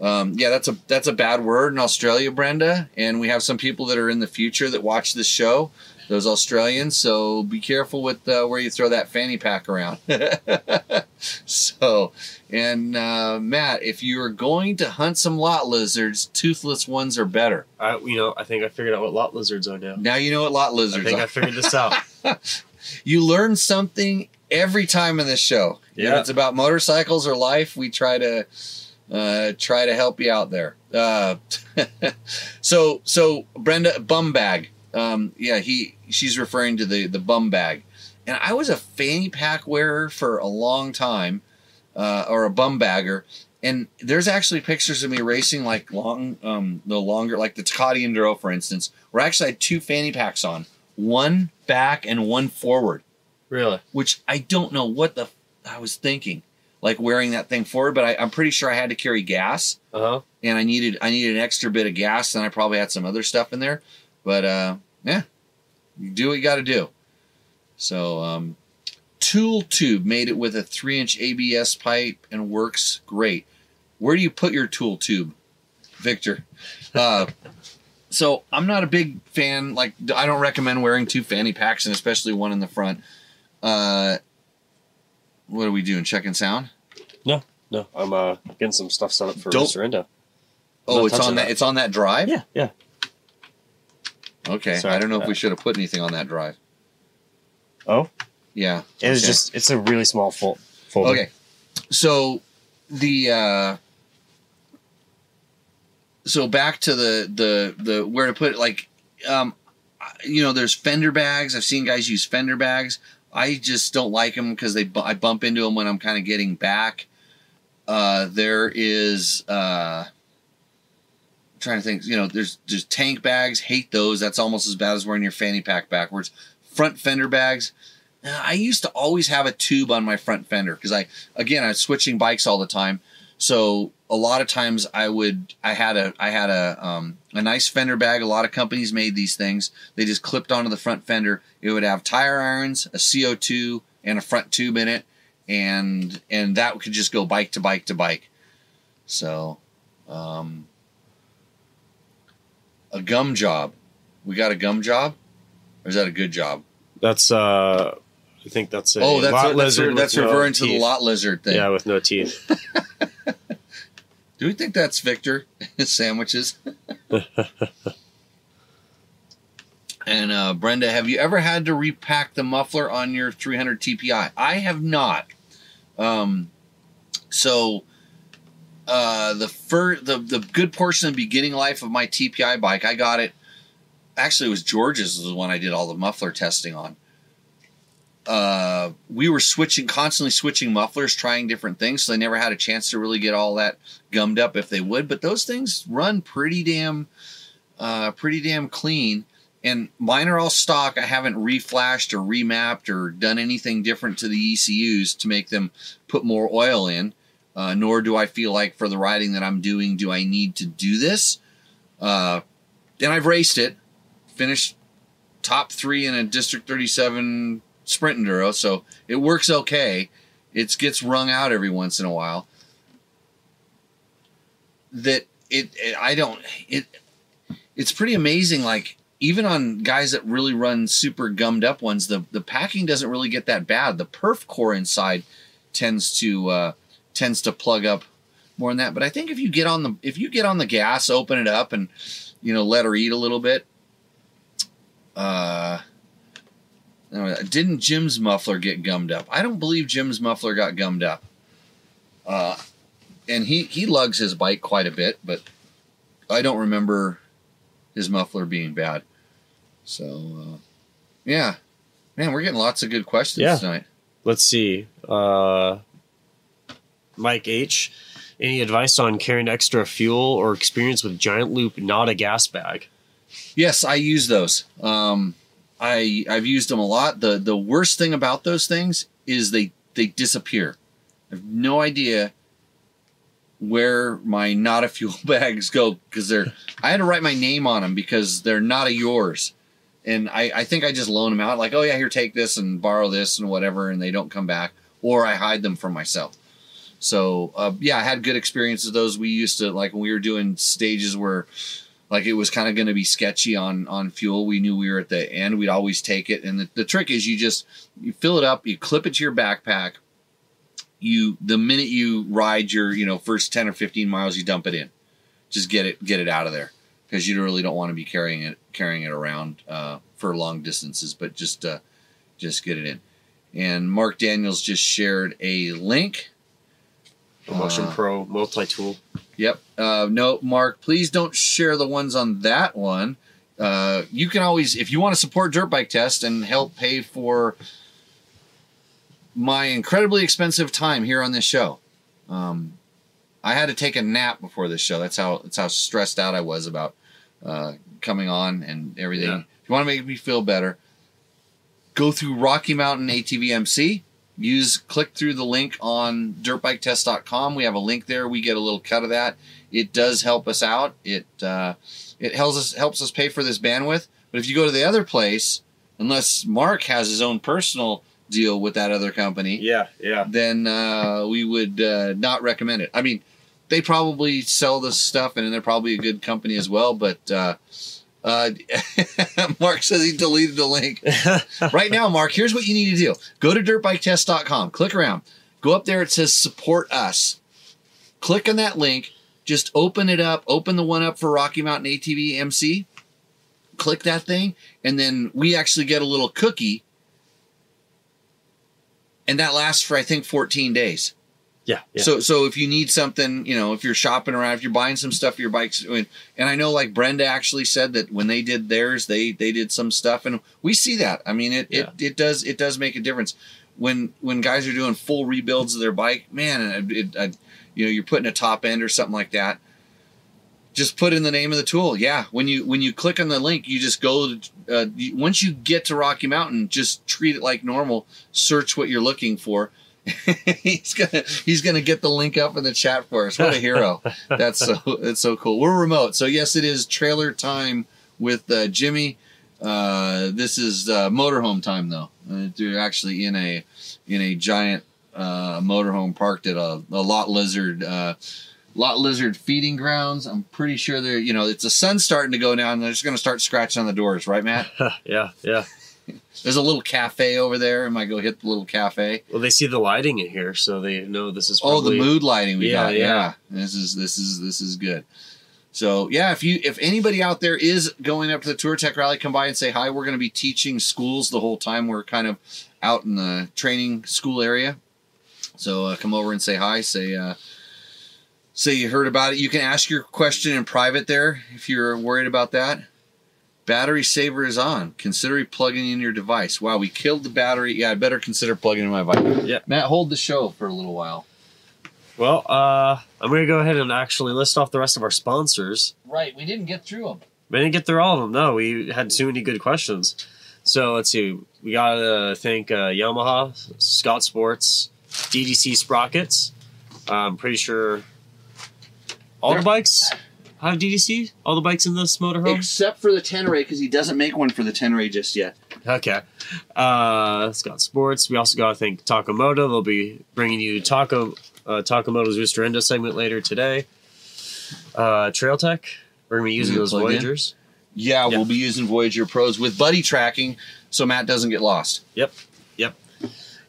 Um, yeah, that's a that's a bad word in Australia, Brenda. And we have some people that are in the future that watch this show, those Australians. So be careful with uh, where you throw that fanny pack around. so, and uh, Matt, if you are going to hunt some lot lizards, toothless ones are better. I, you know, I think I figured out what lot lizards are now. Now you know what lot lizards. I think are. I figured this out. you learn something every time in this show. If Yeah. it's about motorcycles or life, we try to uh, try to help you out there. Uh, so so Brenda bum bag. Um, yeah, he she's referring to the the bum bag, and I was a fanny pack wearer for a long time, uh, or a bum bagger. And there's actually pictures of me racing like long, um, the longer, like the Takati Enduro, for instance, where I actually had two fanny packs on, one back and one forward really? which I don't know what the f- I was thinking, like wearing that thing forward. But I, I'm pretty sure I had to carry gas, Uh huh. and I needed I needed an extra bit of gas, and I probably had some other stuff in there. But uh, yeah, you do what you got to do. So um, Tool Tube made it with a three inch ABS pipe and works great. Where do you put your tool tube, Victor? Uh, so I'm not a big fan. Like I don't recommend wearing two fanny packs, and especially one in the front. Uh, what are we doing? Checking sound? No, no. I'm uh getting some stuff set up for Don't- Mr. Oh, it's on that. that. It's on that drive. Yeah, yeah. Okay. Sorry I don't know if we should have put anything on that drive. Oh, Yeah. it was Okay. just it's a really small fol- folder. Okay. So the uh so back to the the the where to put it like um you know there's fender bags. I've seen guys use fender bags. I just don't like them because they I bump into them when I'm kind of getting back. Uh there is uh trying to think, you know, there's there's tank bags, hate those. That's almost as bad as wearing your fanny pack backwards. Front fender bags, I used to always have a tube on my front fender because I, again, I was switching bikes all the time. So a lot of times I would, I had a, I had a, um, a nice fender bag. A lot of companies made these things. They just clipped onto the front fender. It would have tire irons, a CO2, and a front tube in it, and and that could just go bike to bike to bike. So, um, a gum job. We got a gum job, or is that a good job? That's uh, I think that's a Oh, that's lot that's, lizard. that's no referring to the lot lizard thing. Yeah, with no teeth. Do we think that's Victor? His sandwiches. and uh, Brenda, have you ever had to repack the muffler on your 300 TPI? I have not. Um, so uh, the fir- the the good portion of the beginning life of my TPI bike, I got it. Actually, it was George's was the one I did all the muffler testing on. Uh, we were switching constantly switching mufflers, trying different things, so they never had a chance to really get all that gummed up if they would. But those things run pretty damn, uh, pretty damn clean. And mine are all stock. I haven't reflashed or remapped or done anything different to the ECUs to make them put more oil in. Uh, nor do I feel like for the riding that I'm doing, do I need to do this. Uh, and I've raced it, finished top three in a District 37 sprint enduro, so it works okay. It gets wrung out every once in a while. That it, it I don't it it's pretty amazing like even on guys that really run super gummed up ones the the packing doesn't really get that bad the perf core inside tends to uh tends to plug up more than that but i think if you get on the if you get on the gas open it up and you know let her eat a little bit uh didn't Jim's muffler get gummed up? I don't believe Jim's muffler got gummed up. Uh, and he he lugs his bike quite a bit, but I don't remember his muffler being bad. So uh, yeah, man, we're getting lots of good questions Yeah. tonight. Let's see. Uh, Mike H. Any advice on carrying extra fuel or experience with giant loop, not a gas bag? Yes, I use those. Um, I I've used them a lot. the The worst thing about those things is they they disappear. I have no idea where my not a fuel bags go because they're I had to write my name on them because they're not a yours. And I, I think I just loan them out like, oh yeah, here, take this and borrow this and whatever, and they don't come back, or I hide them from myself. So uh, yeah, I had good experiences those. We used to like when we were doing stages where like it was kind of going to be sketchy on on fuel. We knew we were at the end. We'd always take it, and the, the trick is you just you fill it up, you clip it to your backpack. You the minute you ride your you know first ten or fifteen miles, you dump it in. Just get it get it out of there because you really don't want to be carrying it carrying it around uh, for long distances. But just uh, just get it in. And Mark Daniels just shared a link Motion Uh, Pro multi tool. Yep. Uh, no, Mark, please don't share the ones on that one. Uh, you can always, if you want to support Dirt Bike Test and help pay for my incredibly expensive time here on this show. Um, I had to take a nap before this show. That's how that's how stressed out I was about uh, coming on and everything. Yeah. If you want to make me feel better, go through Rocky Mountain ATVMC. Use click through the link on dirtbiketest.com. We have a link there. We get a little cut of that. It does help us out. It uh, it helps us helps us pay for this bandwidth. But if you go to the other place, unless Mark has his own personal deal with that other company, Yeah, yeah. then uh, we would uh, not recommend it. I mean, they probably sell this stuff, and they're probably a good company as well. But uh, Mark says he deleted the link. right now, Mark, here's what you need to do: go to dirtbiketest.com, click around, go up there. It says support us. Click on that link. Just open it up. Open the one up for Rocky Mountain ATV MC. Click that thing, and then we actually get a little cookie. And that lasts for I think 14 days. Yeah, yeah. So so if you need something, you know, if you're shopping around, if you're buying some stuff for your bikes, and and I know like Brenda actually said that when they did theirs, they they did some stuff, and we see that. I mean, it Yeah. it, it does it does make a difference when when guys are doing full rebuilds of their bike. Man, it, it, you know, you're putting a top end or something like that. Just put in the name of the tool. Yeah, when you when you click on the link, you just go. To, uh, once you get to Rocky Mountain, just treat it like normal. Search what you're looking for. he's gonna he's gonna get the link up in the chat for us. What a hero! That's so that's so cool. We're remote, so yes, it is trailer time with uh, Jimmy. Uh, this is uh, motorhome time though. Uh, they're actually in a in a giant uh, motorhome parked at a, a lot lizard uh, lot lizard feeding grounds. I'm pretty sure they're you know it's the sun's starting to go down. They're just gonna start scratching on the doors, right, Matt? yeah, yeah. There's a little cafe over there. I might go hit the little cafe. Well, they see the lighting in here, so they know this is. Oh, the mood lighting we Yeah, got. yeah. Yeah. This is this is this is good. So yeah, if you if anybody out there is going up to the Touratech Rally, come by and say hi. We're going to be teaching schools the whole time. We're kind of out in the training school area. So uh, come over and say hi. Say uh, say you heard about it. You can ask your question in private there if you're worried about that. Battery saver is on. Consider plugging in your device. Wow, we killed the battery. Yeah, I better consider plugging in my device. Yeah. Matt, hold the show for a little while. Well, uh, I'm going to go ahead and actually list off the rest of our sponsors. Right, we didn't get through them. We didn't get through all of them. No, we had too many good questions. So let's see. We got to thank uh, Yamaha, Scott Sports, DDC Sprockets. I'm pretty sure all They're- the bikes have DDC. All the bikes in this motorhome. Except for the Tenere, because he doesn't make one for the Tenere just yet. Okay. Uh, Scott Sports. We also got to thank Taco Moto. They'll be bringing you Taco uh, Taco Moto's Rooster Endo segment later today. Uh, Trail Tech. We're going to be using those? Voyagers. Yeah, Yeah. we'll be using Voyager Pros with buddy tracking, so Matt doesn't get lost. Yep. Yep.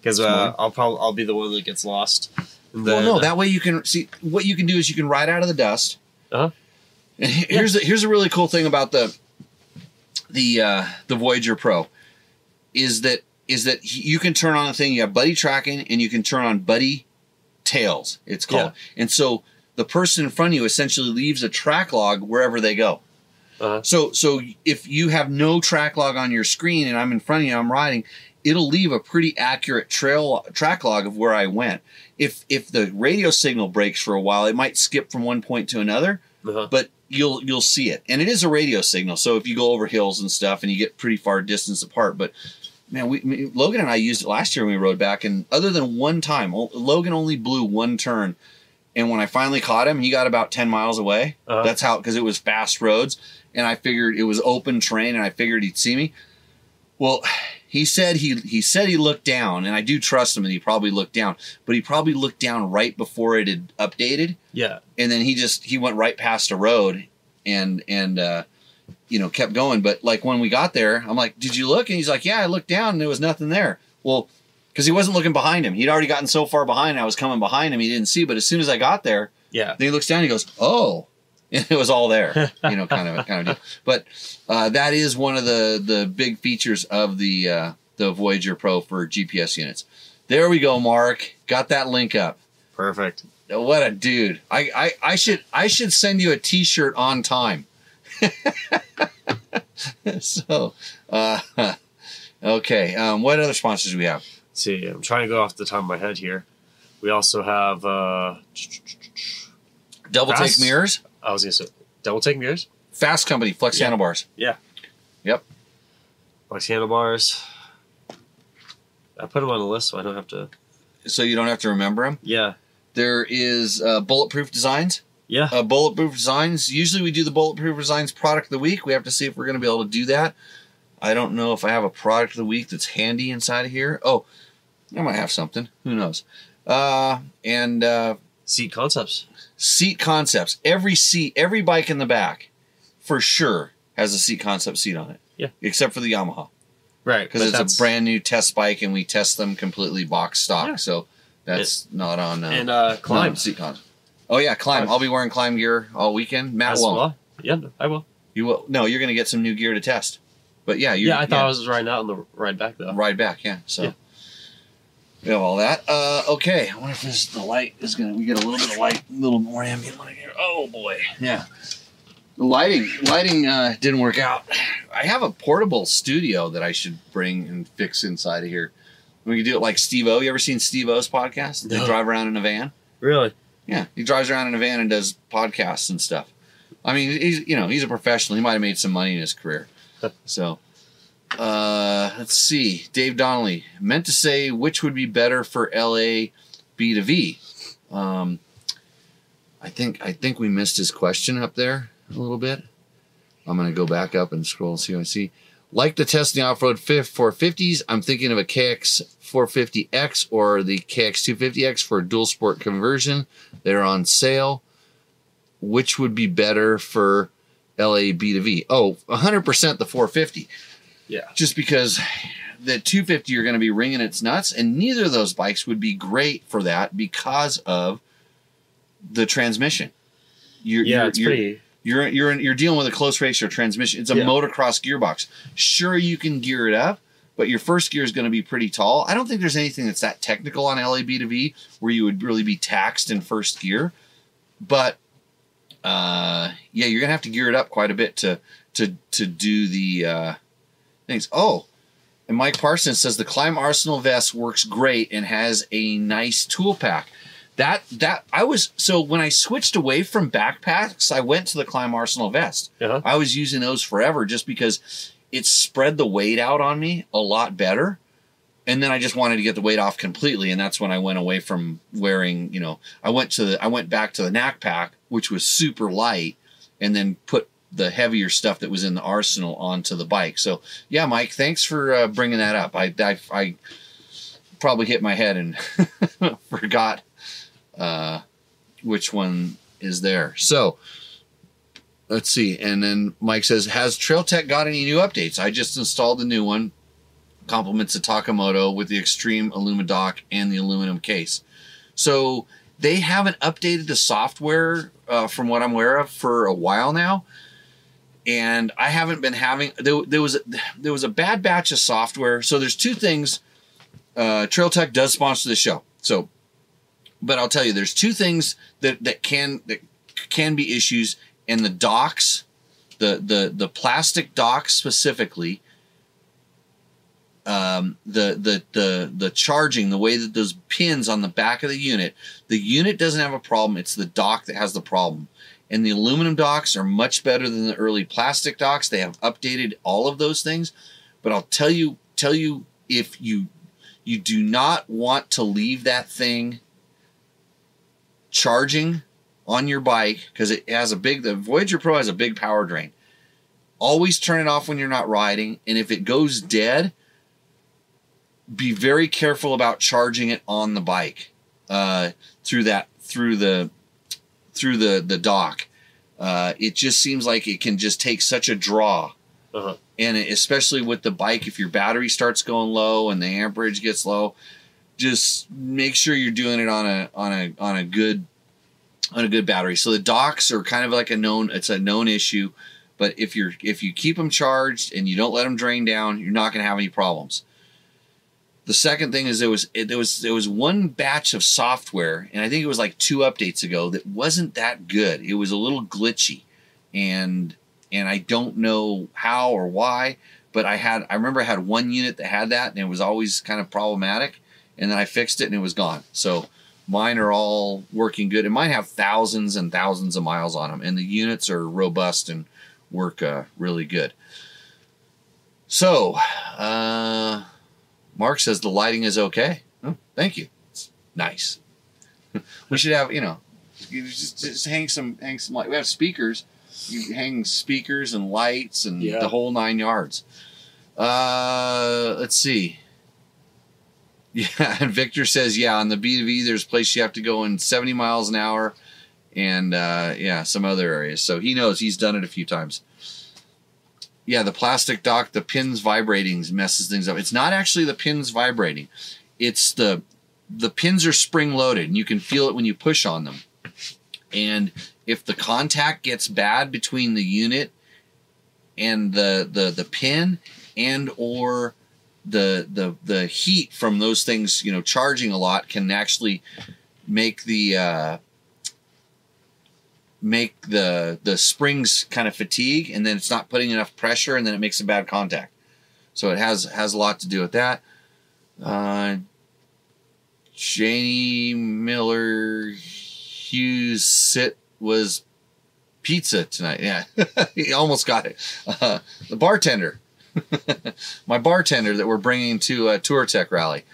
Because uh, I'll probably I'll be the one that gets lost. And well, then- no, that way you can see what you can do is you can ride out of the dust. Uh-huh. Here's the, here's a really cool thing about the the uh, the Voyager Pro is that is that you can turn on the thing. You have buddy tracking, and you can turn on buddy tails. It's called, and so the person in front of you essentially leaves a track log wherever they go. Uh-huh. So so if you have no track log on your screen and I'm in front of you, I'm riding, it'll leave a pretty accurate trail track log of where I went. If if the radio signal breaks for a while, it might skip from one point to another, Uh-huh. but you'll you'll see it. And it is a radio signal, so if you go over hills and stuff and you get pretty far distance apart, but man, we Logan and I used it last year when we rode back, and other than one time, Logan only blew one turn, and when I finally caught him, he got about ten miles away. Uh-huh. That's how because it was fast roads, and I figured it was open terrain, and I figured he'd see me. Well, he said he he said he looked down, and I do trust him, and he probably looked down, but he probably looked down right before it had updated, Yeah. and then he just he went right past a road, and and uh, you know kept going. But like when we got there, I'm like, "Did you look?" And he's like, "Yeah, I looked down, and there was nothing there." Well, because he wasn't looking behind him, he'd already gotten so far behind. I was coming behind him, he didn't see. But as soon as I got there, Yeah. then he looks down, and he goes, "Oh." And it was all there, you know, kind of kind of deal. But uh, that is one of the the big features of the uh, the Voyager Pro for GPS units. There we go, Mark. Got that link up. Perfect. What a dude! I, I, I should I should send you a T-shirt on time. so, uh, okay. Um, what other sponsors do we have? Let's see, I'm trying to go off the top of my head here. We also have. uh Double Fast- Take Mirrors, I was gonna say double take mirrors, Fast Company, Flex handlebars. Yeah. Yep. like handlebars. I put them on the list so I don't have to. So you don't have to remember them. Yeah. There is uh, Bulletproof Designs. Yeah. Uh, bulletproof Designs. Usually we do the Bulletproof Designs product of the week. We have to see if we're going to be able to do that. I don't know if I have a product of the week that's handy inside of here. Oh, I might have something. Who knows? Uh, and uh, Seat concepts. seat concepts. Every seat, every bike in the back, for sure, has a seat concept seat on it. Yeah. Except for the Yamaha, Right. because it's a brand new test bike, and we test them completely box stock. Yeah. So that's not on uh, And uh, Klim. seat concept. Oh yeah, Klim. Klim. I'll be wearing Klim gear all weekend. Matt As won't. well. Yeah, I will. You will. No, you're going to get some new gear to test. But yeah, you Yeah, I thought I was riding out on the ride back though. ride back. Yeah. So Yeah. We have all that. Uh, okay. I wonder if this the light is going to. We get a little bit of light, a little more ambient light here. Oh boy. Yeah. The lighting, lighting uh, didn't work out. I have a portable studio that I should bring and fix inside of here. We could do it like Steve O. You ever seen Steve O's podcast? They No. drive around in a van. Really? Yeah, he drives around in a van and does podcasts and stuff. I mean, he's you know he's a professional. He might have made some money in his career. so, uh, let's see. Dave Donnelly meant to say which would be better for LA B to V. Um, I think I think we missed his question up there a little bit. I'm gonna go back up and scroll and see what I see. Like the test the off-road fifth 450s, I'm thinking of a KX 450X or the KX 250X for a dual sport conversion. They're on sale. Which would be better for LA B to V? Oh, 100% the 450. Yeah. Just because the 250 you're going to be ringing its nuts, and neither of those bikes would be great for that because of the transmission. You're, Yeah, you're, it's you're, pretty. you're you're you're dealing with a close ratio transmission. It's a Yeah. motocross gearbox. Sure, you can gear it up, but your first gear is going to be pretty tall. I don't think there's anything that's that technical on LAB to V where you would really be taxed in first gear. But uh, yeah, you're gonna have to gear it up quite a bit to to to do the uh, things. Oh, and Mike Parsons says the Klim Arsenal vest works great and has a nice tool pack. That that I was so when I switched away from backpacks, I went to the Klim Arsenal vest. Uh-huh. I was using those forever just because it spread the weight out on me a lot better. And then I just wanted to get the weight off completely, and that's when I went away from wearing. You know, I went to the I went back to the Nac Pak, which was super light, and then put the heavier stuff that was in the arsenal onto the bike. So yeah, Mike, thanks for uh, bringing that up. I, I I probably hit my head and forgot uh, which one is there. So let's see. And then Mike says, "Has Trail Tech got any new updates? I just installed the new one. Compliments to Taco Moto with the Extreme Alumidock and the aluminum case. So they haven't updated the software uh, from what I'm aware of for a while now." And I haven't been having there, there was there was a bad batch of software. So there's two things. Uh, Trail Tech does sponsor the show, so but I'll tell you, there's two things that that can that can be issues, and the docks, the the the plastic docks specifically, um, the the the the charging, the way that those pins on the back of the unit, the unit doesn't have a problem. It's the dock that has the problem. And the aluminum docks are much better than the early plastic docks. They have updated all of those things, but I'll tell you tell you if you you do not want to leave that thing charging on your bike because it has a big the Voyager Pro has a big power drain. Always turn it off when you're not riding, and if it goes dead, be very careful about charging it on the bike uh, through that through the through the the dock. Uh, it just seems like it can just take such a draw, Uh-huh. and especially with the bike, if your battery starts going low and the amperage gets low, just make sure you're doing it on a on a on a good on a good battery. So the docks are kind of like a known it's a known issue, but if you're if you keep them charged and you don't let them drain down, you're not going to have any problems. The second thing is there was it, there was there was one batch of software, and I think it was like two updates ago that wasn't that good. It was a little glitchy, and and I don't know how or why, but I had I remember I had one unit that had that, and it was always kind of problematic, and then I fixed it and it was gone. So mine are all working good, and mine have thousands and thousands of miles on them, and the units are robust and work uh, really good. So, uh, Mark says the lighting is okay. Oh, thank you. It's nice. we should have, you know, just, just hang some hang some light. We have speakers. You hang speakers and lights and Yeah. the whole nine yards. Uh, let's see. Yeah, and Victor says, yeah, on the B2V, there's a place you have to go in 70 miles an hour, and uh, yeah, some other areas. So he knows he's done it a few times. Yeah, the plastic dock, the pins vibrating messes things up. It's not actually the pins vibrating; it's the the pins are spring loaded, and you can feel it when you push on them. And if the contact gets bad between the unit and the the the pin, and or the the the heat from those things, you know, charging a lot can actually make the uh, make the the springs kind of fatigue, and then it's not putting enough pressure, and then it makes a bad contact. So it has has a lot to do with that. Uh, Janie Miller Hughes sit was pizza tonight. Yeah, he almost got it. Uh, the bartender, my bartender that we're bringing to a Touratech rally.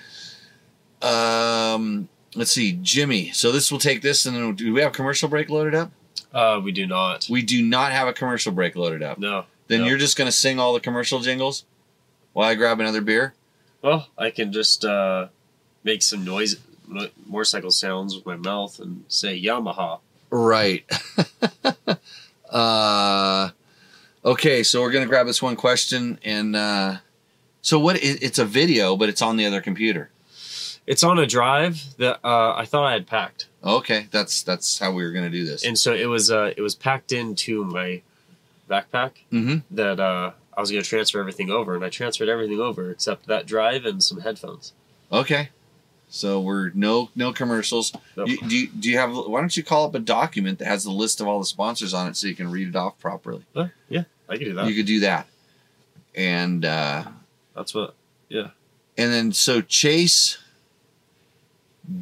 Um, let's see, Jimmy. So this will take this, and then do we have commercial break loaded up? Uh, we do not. We do not have a commercial break loaded up. No. Then No. you're just gonna sing all the commercial jingles while I grab another beer. Well, I can just uh, make some noise, mo- motorcycle sounds with my mouth and say Yamaha. Right. uh, okay, so we're gonna grab this one question, and uh, so what? It, it's a video, but it's on the other computer. It's on a drive that uh, I thought I had packed, Okay, that's that's how we were gonna do this. and so it was uh, it was packed into my backpack mm-hmm. that uh, I was going to transfer everything over, and I transferred everything over except that drive and some headphones. Okay. So we're no no commercials. Nope. You, do you, do you have? Why don't you call up a document that has the list of all the sponsors on it so you can read it off properly? Uh, yeah, I can do that. You could do that, and uh, That's what. Yeah. And then so Chase,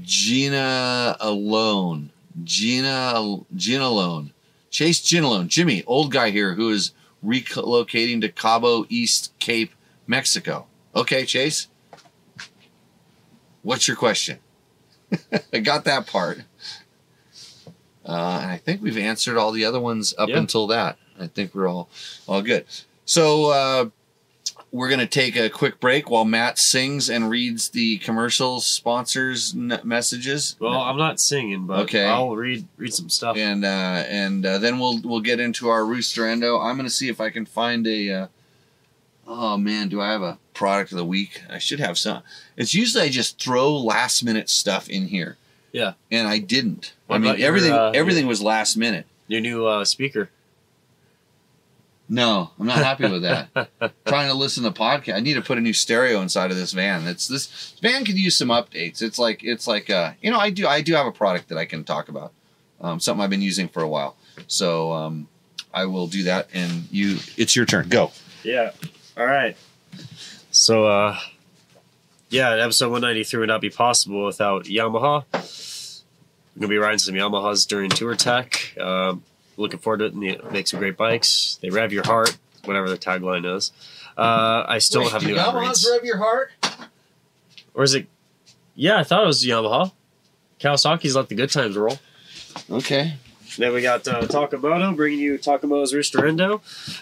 Gina alone, Gina Gina alone, Chase Gina alone, Jimmy, old guy here who is relocating to Cabo East Cape, Mexico. Okay, Chase. What's your question? I got that part. Uh, and I think we've answered all the other ones up Yeah. until that. I think we're all all good. So uh, we're gonna take a quick break while Matt sings and reads the commercial sponsors n- messages. Well, I'm not singing, but Okay. I'll read read some stuff. and uh, and uh, then we'll we'll get into our Roost or Endo. I'm gonna see if I can find a. Uh, oh man, do I have a product of the week? I should have some. It's usually I just throw last minute stuff in here. Yeah. and I didn't. What I mean about your, everything uh, everything was last minute. Your new uh, speaker. No, I'm not happy with that. Trying to listen to podcast. I need to put a new stereo inside of this van. It's this van could use some updates. It's like it's like uh you know I do I do have a product that I can talk about. Um, something I've been using for a while. So um, I will do that. And you, it's your turn. Go. Yeah. All right. So, uh, yeah, episode 193 would not be possible without Yamaha. I'm gonna be riding some Yamahas during Touratech. Um, looking forward to it. And they make some great bikes. They rev your heart, whatever the tagline is. Uh, I still have do new upgrades. rev your heart. Or is it? Yeah, I thought it was Yamaha. Kawasaki's let the good times roll. Okay. Then we got uh, Taco Moto bringing you Taco Moto's Ristorendo.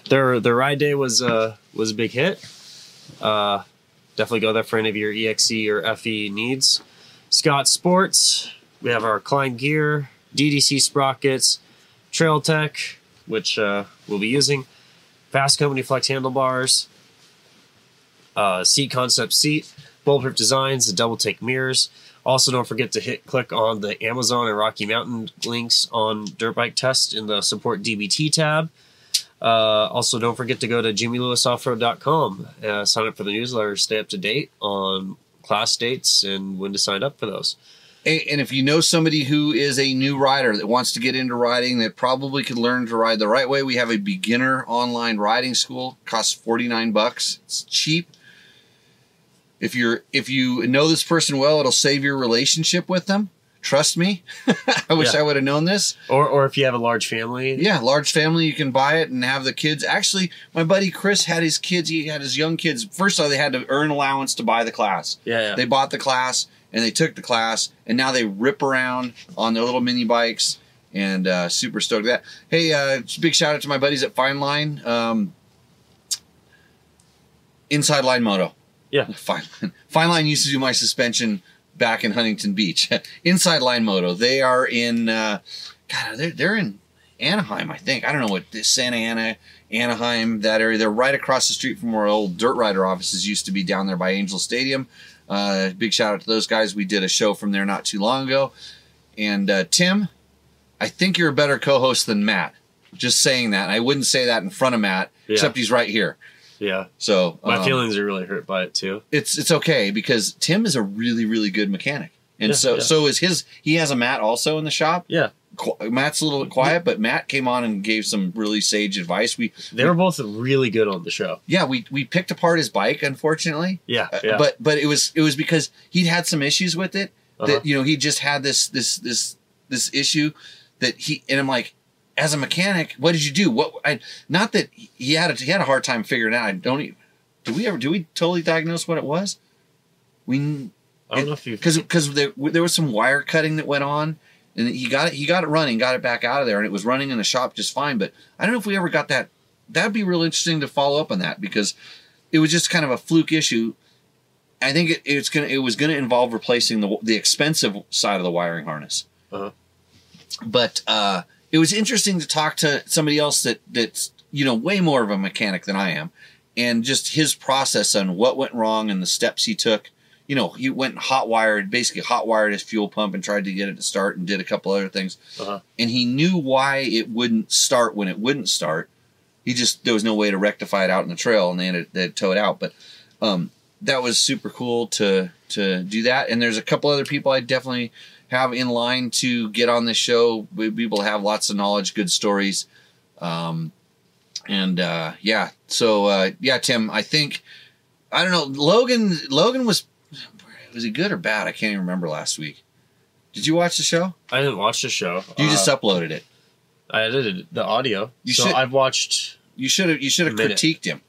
Their their ride day was uh was a big hit. Uh, definitely go there for any of your EXC or FE needs. Scott Sports. We have our Klim gear, DDC sprockets, Trail Tech, which uh, we'll be using. Fasst Company Flex handlebars, uh, seat concept seat, bulletproof designs, the double take mirrors. Also, don't forget to hit click on the Amazon and Rocky Mountain links on Dirt Bike Test in the support DBT tab. Uh, also, don't forget to go to jimmylewisoffroad.com, uh, sign up for the newsletter, stay up to date on class dates and when to sign up for those. And if you know somebody who is a new rider that wants to get into riding that probably could learn to ride the right way, we have a beginner online riding school. Costs 49 bucks. It's cheap. If you're if you know this person well, it'll save your relationship with them. Trust me. I wish Yeah. I would have known this. Or, or if you have a large family, Yeah, large family, you can buy it and have the kids. Actually, my buddy Chris had his kids, he had his young kids. First of all, they had to earn allowance to buy the class. yeah, yeah. They bought the class and they took the class, and now they rip around on their little mini bikes and uh, super stoked at that. Hey, uh, big shout out to my buddies at Fine Line. Um, Inside Line Moto. Yeah. Fine, Line. Fine Line used to do my suspension back in Huntington Beach. Inside Line Moto. They are in, uh, God, they're, they're in Anaheim, I think. I don't know what Santa Ana, Anaheim, that area. They're right across the street from where old Dirt Rider offices used to be down there by Angel Stadium. Uh, big shout out to those guys. We did a show from there not too long ago. And uh, Tim, I think you're a better co-host than Matt. Just saying that. I wouldn't say that in front of Matt, Yeah. except he's right here. yeah. So My um, feelings are really hurt by it too. it's it's okay because Tim is a really really good mechanic, and Yeah, so yeah. so is his. He has a Matt also in the shop. Yeah. Matt's a little quiet, but Matt came on and gave some really sage advice. We They were both really good on the show. yeah we we picked apart his bike, unfortunately, Yeah, Uh, yeah. but but it was it was because he'd had some issues with it Uh-huh. that you know he just had this this this this issue that he and I'm like as a mechanic what did you do what I not that he had a, he had a hard time figuring out I don't even do we ever do we totally diagnose what it was we I don't know if you because because there there was some wire cutting that went on, and he got it he got it running, got it back out of there, and it was running in the shop just fine. But I don't know if we ever got that. That'd be real interesting to follow up on that because it was just kind of a fluke issue. I think it, it's gonna it was gonna involve replacing the the expensive side of the wiring harness. Uh-huh. But uh, it was interesting to talk to somebody else that that's you know way more of a mechanic than I am, and just his process on what went wrong and the steps he took you know, he went hot wired, basically hot wired his fuel pump and tried to get it to start and did a couple other things. Uh-huh. And he knew why it wouldn't start when it wouldn't start. He just there was no way to rectify it out in the trail, and they had to, they had tow it out. But um, that was super cool to to do that. And there's a couple other people I definitely have in line to get on this show. We- People have lots of knowledge, good stories. Um, and uh, yeah, so uh, yeah, Tim, I think I don't know. Logan Logan was was he good or bad? I can't even remember last week. Did you watch the show? I didn't watch the show. You just Uh, uploaded it. I edited the audio. You so should- I've watched. You should have you should have critiqued him.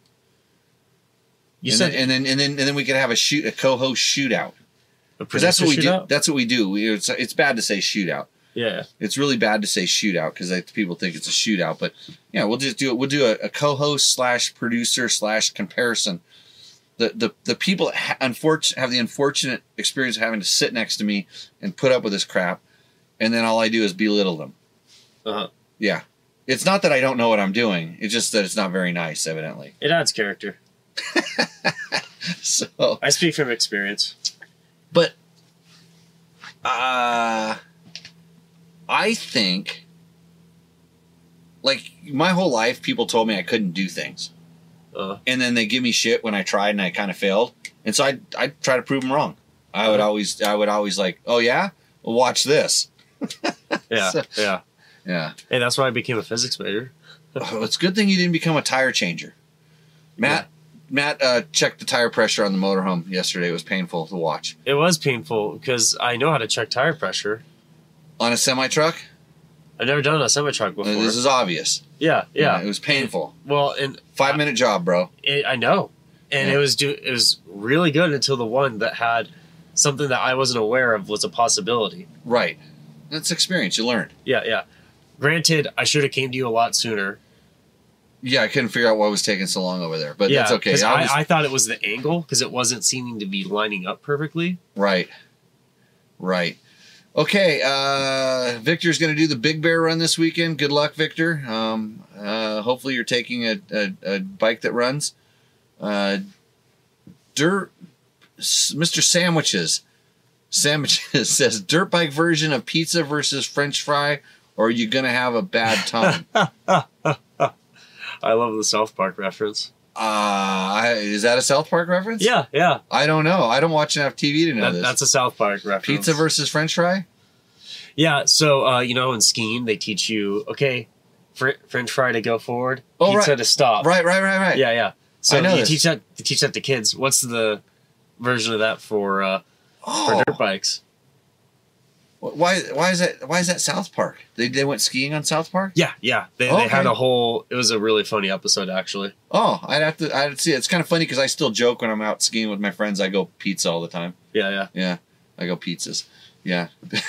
You and, said then, and then and then and then we could have a shoot a co-host shootout because that's what we producer do. That's what we do. We, it's it's bad to say shootout. Yeah, It's really bad to say shootout because like, people think it's a shootout. But yeah, we'll just do it. We'll do a, a co-host slash producer slash comparison. The the the people that ha- unfortunate have the unfortunate experience of having to sit next to me and put up with this crap, and then all I do is belittle them. Uh-huh. Yeah, it's not that I don't know what I'm doing. It's just that it's not very nice, evidently. it adds character. So, I speak from experience. but uh, I think like my whole life, people told me I couldn't do things. Uh, and then they give me shit when I tried and I kind of failed. And so I I try to prove them wrong. I would always I would always like, oh yeah, well, watch this. yeah, So- yeah. Yeah, Hey, that's why I became a physics major. oh, it's a good thing you didn't become a tire changer. Matt Matt uh, checked the tire pressure on the motorhome yesterday. It was painful to watch It was painful because I know how to check tire pressure. on a semi truck. I've never done a semi truck uh, before. This is obvious. yeah, yeah. it was painful. Well, and Five minute job, bro. it, I know, and Yeah. it was do it was really good until the one that had something that I wasn't aware of was a possibility. Right. That's experience. You learned. Yeah, yeah. Granted, I should have came to you a lot sooner. Yeah, I couldn't figure out what was taking so long over there, but yeah, that's okay. I I, was- I thought it was the angle because it wasn't seeming to be lining up perfectly. Right. Right. Okay. Uh, Victor's going to do the Big Bear run this weekend. Good luck, Victor. Um, uh, hopefully, you're taking a, a, a bike that runs. Uh, dirt, Mr. Sandwiches. Sandwiches says dirt bike version of pizza versus French fry, or are you going to have a bad time? I love the South Park reference. I- is that a South Park reference? Yeah, yeah. I don't know. I don't watch enough TV to know That, this. that's a South Park reference. pizza versus French fry. Yeah, so uh, you know in skiing they teach you okay, fr- French fry to go forward, Oh, pizza right. to stop. Right. Right. Right. Right. Yeah, yeah. So I know you this. teach that to teach that to kids. What's the version of that for uh, Oh. for dirt bikes? Why? Why is that? Why is that South Park? They, they went skiing on South Park. Yeah, yeah. They, Okay. they had a whole. It was a really funny episode actually. Oh, I'd have to. I'd see. It's kind of funny because I still joke when I'm out skiing with my friends. I go pizza all the time. Yeah, yeah. Yeah, I go pizzas. Yeah.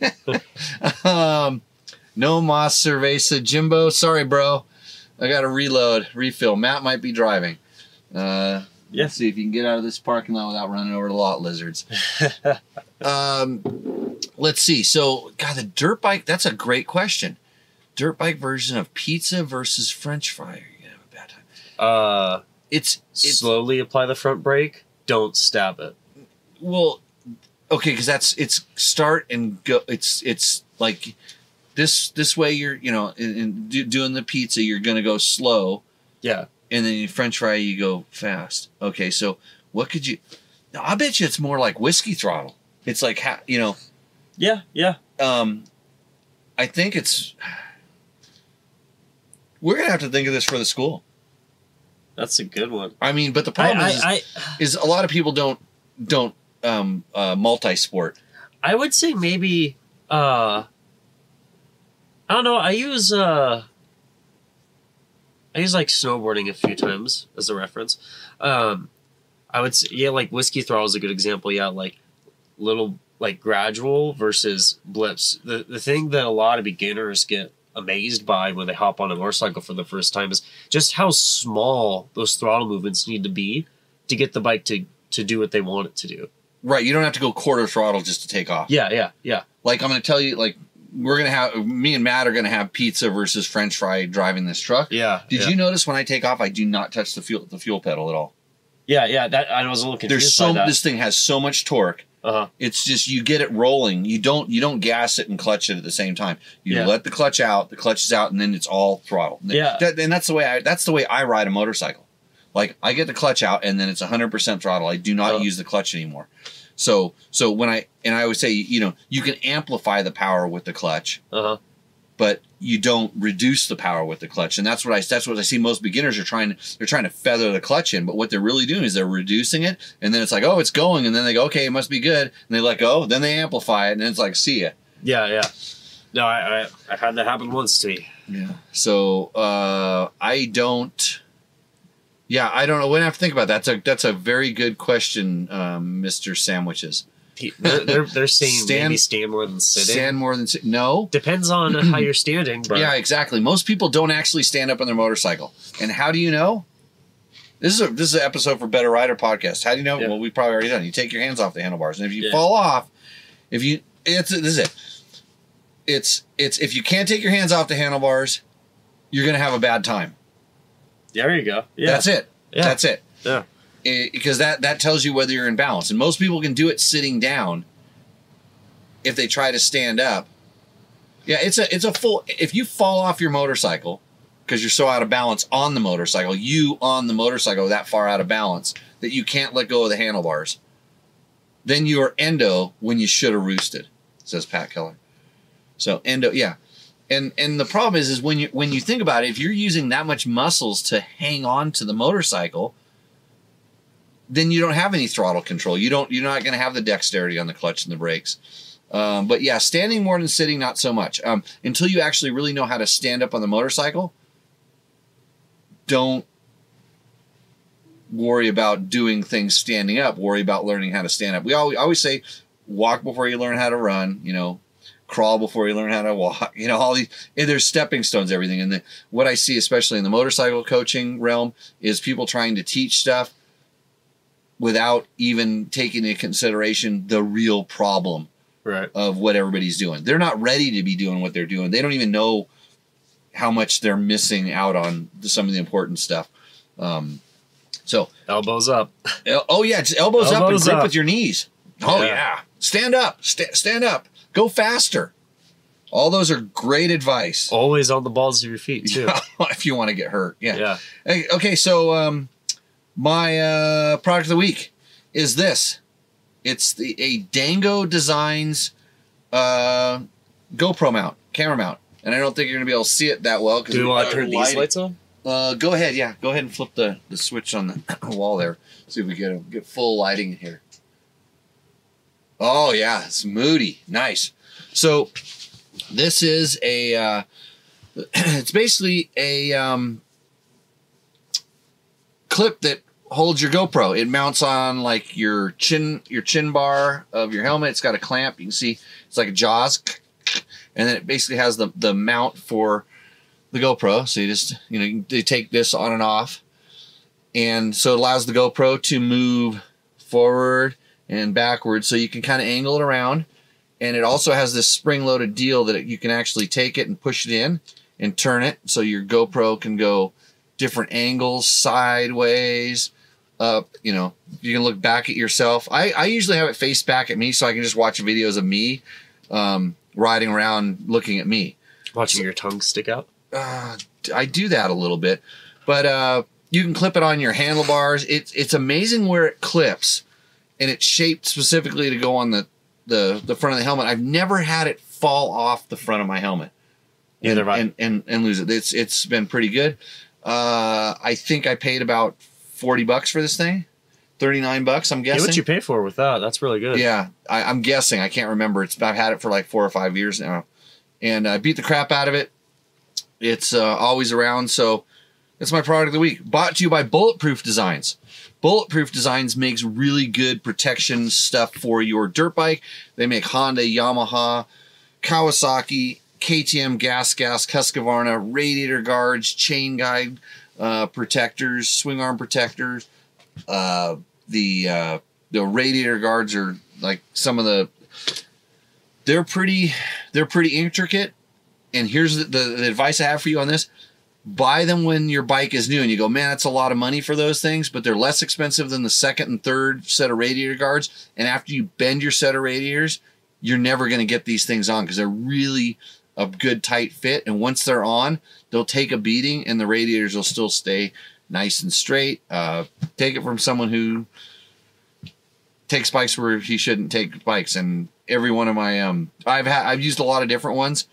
um, no Moss Cerveza Jimbo. Sorry, bro. I got to reload, refill. Matt might be driving. Uh, Yeah. See if you can get out of this parking lot without running over the lot of lizards. um, let's see. So, God, the dirt bike. That's a great question. Dirt bike version of pizza versus French fry. Are you gonna have a bad time? Uh, It's it's slowly apply the front brake. Don't stab it. well, okay, because that's it's start and go. It's it's like this this way. You're you know in, in do, doing the pizza. You're gonna go slow, Yeah. And then in French fry you go fast. Okay, so what could you? I bet you it's more like whiskey throttle. It's like how you know. Yeah, yeah. Um, I think it's. We're gonna have to think of this for the school. That's a good one. I mean, but the problem I, is, I, is a lot of people don't don't um, uh, multi-sport. I would say maybe uh I don't know, I use uh I use like snowboarding a few times as a reference. Um I would say yeah, like whiskey throttle is a good example. Yeah, like little like gradual versus blips. The the thing that a lot of beginners get amazed by when they hop on a motorcycle for the first time is just how small those throttle movements need to be to get the bike to to do what they want it to do. Right, you don't have to go quarter throttle just to take off. Yeah, yeah, yeah. Like I'm going to tell you, like we're going to have me and Matt are going to have pizza versus French fry driving this truck. Yeah. Did yeah. you notice when I take off, I do not touch the fuel the fuel pedal at all. Yeah, yeah. That I was a little confused There's so this thing has so much torque. uh-huh. It's just you get it rolling. You don't you don't gas it and clutch it at the same time. You Yeah. let the clutch out, the clutch is out, and then it's all throttle. Yeah. That- and that's the way I that's the way I ride a motorcycle. Like I get the clutch out, and then it's 100 percent throttle. I do not Oh. use the clutch anymore. So so when I and I always say you know you can amplify the power with the clutch, Uh-huh. but you don't reduce the power with the clutch. And that's what I that's what I see most beginners are trying they're trying to feather the clutch in, but what they're really doing is they're reducing it and then it's like, "Oh, it's going." And then they go, "Okay, it must be good." And they let go, then they amplify it and then it's like, "See ya." Yeah, yeah. No, I, I I've had that happen once to me. Yeah. So, uh I don't yeah, I don't know. We're have to think about that. That's a that's a very good question, um, Mr. Sandwiches. They're they're, they're saying Stand- maybe stand more than sitting. Stand more than sit- no. Depends on how you're standing, but Yeah, exactly. Most people don't actually stand up on their motorcycle. And how do you know? This is a this is an episode for Better Rider podcast. How do you know? Yeah. Well, we've probably already done. You take your hands off the handlebars, and if you Yeah. fall off, if you it's this is it. It's it's if you can't take your hands off the handlebars, you're gonna have a bad time. There you go. Yeah, That's it. Yeah. That's it. Yeah. Because that that tells you whether you're in balance, and most people can do it sitting down. If they try to stand up, yeah, it's a it's a full. If you fall off your motorcycle because you're so out of balance on the motorcycle, you on the motorcycle that far out of balance that you can't let go of the handlebars, then you are endo when you should have roosted, says Pat Keller. So endo, yeah. And and the problem is is when you when you think about it, if you're using that much muscles to hang on to the motorcycle, then you don't have any throttle control. You don't you're not going to have the dexterity on the clutch and the brakes. Um, but yeah, standing more than sitting, not so much. Um, until you actually really know how to stand up on the motorcycle, don't worry about doing things standing up. Worry about learning how to stand up. We always always say, walk before you learn how to run. You know, crawl before you learn how to walk. You know, all these there's stepping stones, everything. And the, what I see, especially in the motorcycle coaching realm, is people trying to teach stuff without even taking into consideration the real problem Right. of what everybody's doing. They're not ready to be doing what they're doing. They don't even know how much they're missing out on some of the important stuff. Um, so, Elbows up. el- oh yeah, just elbows, up and grip up. with your knees. Oh Yeah. yeah, stand up, sta stand up, go faster. All those are great advice. Always on the balls of your feet too. if you want to get hurt, yeah. Yeah. Hey, okay, so um, my uh, product of the week is this. It's the a Dango Designs uh, GoPro mount, camera mount, and I don't think you're gonna be able to see it that well. Do we want to turn these lights on? Uh, go ahead, yeah, go ahead and flip the, the switch on the wall there. See if we get a, get full lighting in here. Oh yeah, it's moody, nice. So this is a uh, it's basically a um, clip that holds your GoPro. It mounts on like your chin your chin bar of your helmet. It's got a clamp. You can see it's like a jaws, and then it basically has the the mount for the GoPro. So you just you know you take this on and off, and so it allows the GoPro to move forward and backwards so you can kind of angle it around. And it also has this spring-loaded deal that you can actually take it and push it in and turn it, so your GoPro can go different angles, sideways, up. You know, you can look back at yourself. I, I usually have it face back at me, so I can just watch videos of me um, riding around looking at me Watching your tongue stick out. uh, I do that a little bit, but uh, you can clip it on your handlebars. It's it's amazing where it clips, and it's shaped specifically to go on the the the front of the helmet. I've never had it fall off the front of my helmet Neither I. and, and and lose it. It's it's been pretty good. Uh, I think I paid about forty bucks for this thing, thirty nine bucks. I'm Yeah, guessing. what you pay for with that? That's really good. Yeah, I, I'm guessing. I can't remember. It's I've had it for like four or five years now, and I beat the crap out of it. It's uh, always around, so it's my product of the week. Brought to you by Bulletproof Designs. Bulletproof Designs makes really good protection stuff for your dirt bike. They make Honda, Yamaha, Kawasaki, KTM, Gas Gas, Husqvarna, radiator guards, chain guide uh, protectors, swing arm protectors. Uh, the uh, the radiator guards are like some of the they're pretty they're pretty intricate and here's the, the, the advice i have for you on this buy them when your bike is new and you go man that's a lot of money for those things but they're less expensive than the second and third set of radiator guards. And after you bend your set of radiators you're never going to get these things on because they're really a good tight fit. And once they're on they'll take a beating and the radiators will still stay nice and straight. Uh, take it from someone who takes bikes where he shouldn't take bikes. And every one of my um I've had I've used a lot of different ones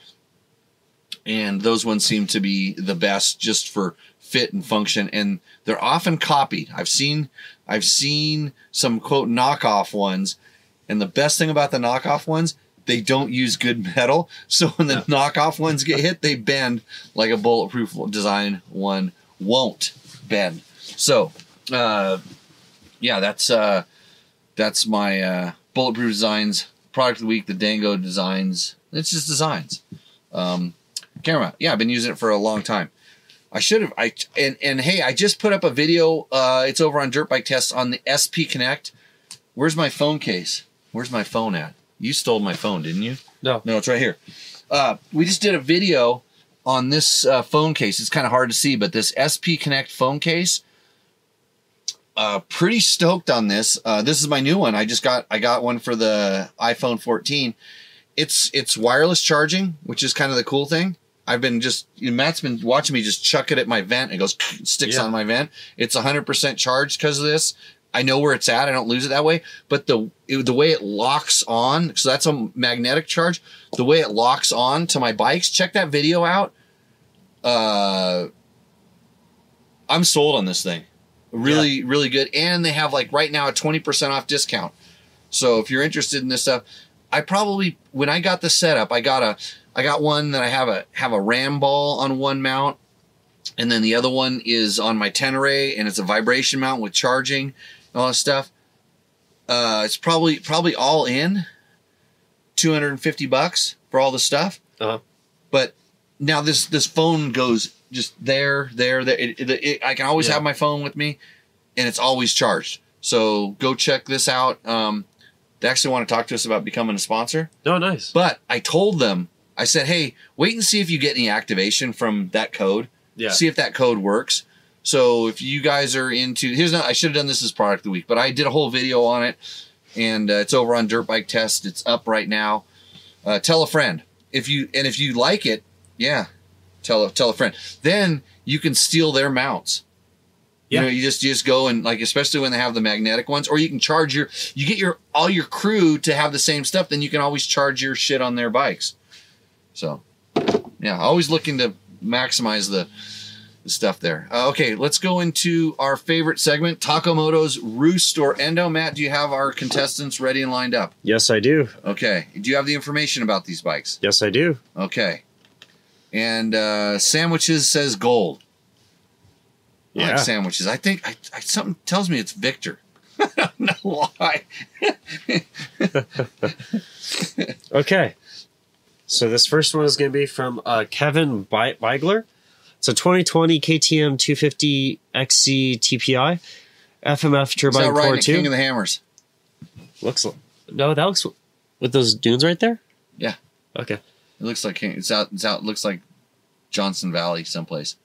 and those ones seem to be the best just for fit and function and they're often copied. I've seen I've seen some quote knockoff ones and the best thing about the knockoff ones they don't use good metal so when the knockoff ones get hit they bend like a bulletproof design one won't bend. So uh yeah that's uh that's my uh, bulletproof designs product of the week. The Dango designs. It's just designs. Um, camera. Yeah, I've been using it for a long time. I should have. I and and hey, I just put up a video. Uh, it's over on Dirt Bike Tests on the SP Connect. Where's my phone case? Where's my phone at? You stole my phone, didn't you? No. No, it's right here. Uh, we just did a video on this uh, phone case. It's kind of hard to see, but this SP Connect phone case. Uh, pretty stoked on this. Uh, this is my new one. I just got I got one for the iPhone 14. It's it's wireless charging, which is kind of the cool thing. I've been just you know, Matt's been watching me just chuck it at my vent. It goes sticks Yeah. on my vent. It's 100% charged because of this. I know where it's at. I don't lose it that way. But the it, the way it locks on, so that's a magnetic charge. The way it locks on to my bikes. Check that video out. Uh, I'm sold on this thing. Really, really good. And they have like right now a 20% off discount. So if you're interested in this stuff, I probably when I got the setup, I got a I got one that I have a have a ram ball on one mount and then the other one is on my Tenere, and it's a vibration mount with charging and all that stuff. Uh, it's probably probably all in two hundred and fifty bucks for all the stuff. Uh-huh. But now this this phone goes just there, there, there. It, it, it- I can always Yeah. have my phone with me, and it's always charged. So go check this out. Um, they actually want to talk to us about becoming a sponsor. Oh, nice. But I told them, I said, hey, wait and see if you get any activation from that code. Yeah. See if that code works. So if you guys are into, here's not, I should have done this as product of the week, but I did a whole video on it, and uh, it's over on Dirt Bike Test. It's up right now. Uh, tell a friend if you and if you like it, yeah, tell a tell a friend. Then you can steal their mounts. Yeah. You know, you just you just go and like, especially when they have the magnetic ones, or you can charge your, you get your all your crew to have the same stuff. Then you can always charge your shit on their bikes. So, yeah, always looking to maximize the, the stuff there. Uh, okay, let's go into our favorite segment, Taco Moto's Roost or Endo. Matt, do you have our contestants ready and lined up? Yes, I do. Okay. Do you have the information about these bikes? Yes, I do. Okay. And uh, sandwiches says gold. I Yeah. like sandwiches. I think I, I, something tells me it's Victor. I don't know why. Okay. So this first one is going to be from uh, Kevin Be- Beigler. It's a 2020 KTM 250 XC TPI FMF Is turbine that right? core Nick King 2. of the Hammers. Looks no, that looks with those dunes right there. Yeah. Okay. It looks like King. It's out. It's out. It looks like Johnson Valley someplace.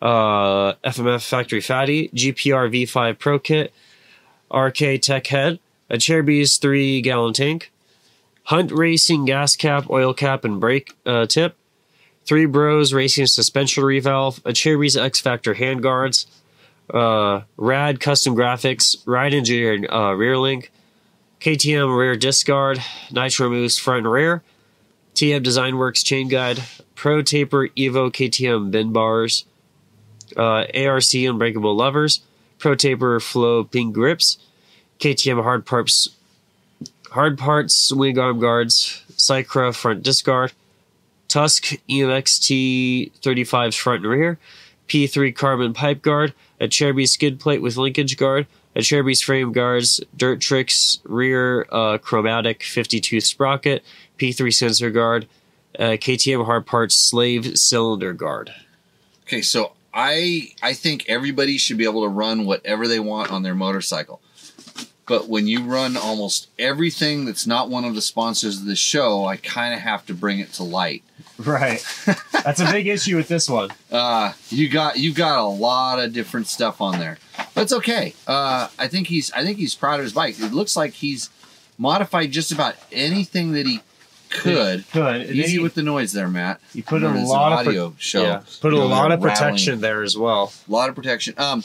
Uh, FMF factory fatty GPR V5 Pro Kit, RK Tech head, Acerbis three gallon tank, Hunt Racing gas cap, oil cap, and brake uh, tip. Three Bros Racing suspension revalve, Acerbis X Factor handguards, uh, Rad custom graphics, Ride engineered uh, rear link, KTM rear disc guard, Nitro Mousse front and rear, TM Design Works chain guide, Pro Taper Evo KTM bin bars, uh, ARC unbreakable levers, Pro Taper Flow pink grips, KTM hard parts, hard parts Wing arm guards, Cycra front disc guard, Tusk EMXT 35s front and rear, P3 carbon pipe guard, Acerbis skid plate with linkage guard, Acerbis frame guards, Dirt Tricks rear uh, chromatic 52 sprocket, P3 sensor guard, uh, KTM hard parts slave cylinder guard. Okay, so I I think everybody should be able to run whatever they want on their motorcycle. But when you run almost everything that's not one of the sponsors of the show, I kind of have to bring it to light. Right. That's a big issue with this one. Uh, you got you got a lot of different stuff on there, but it's okay. Uh, I think he's I think he's proud of his bike. It looks like he's modified just about anything that he could. Good. Easy with the noise there, Matt. you put a Remember, this is lot of pro- audio show. yeah, put a lot of rattling. protection there as well. A lot of protection. Um,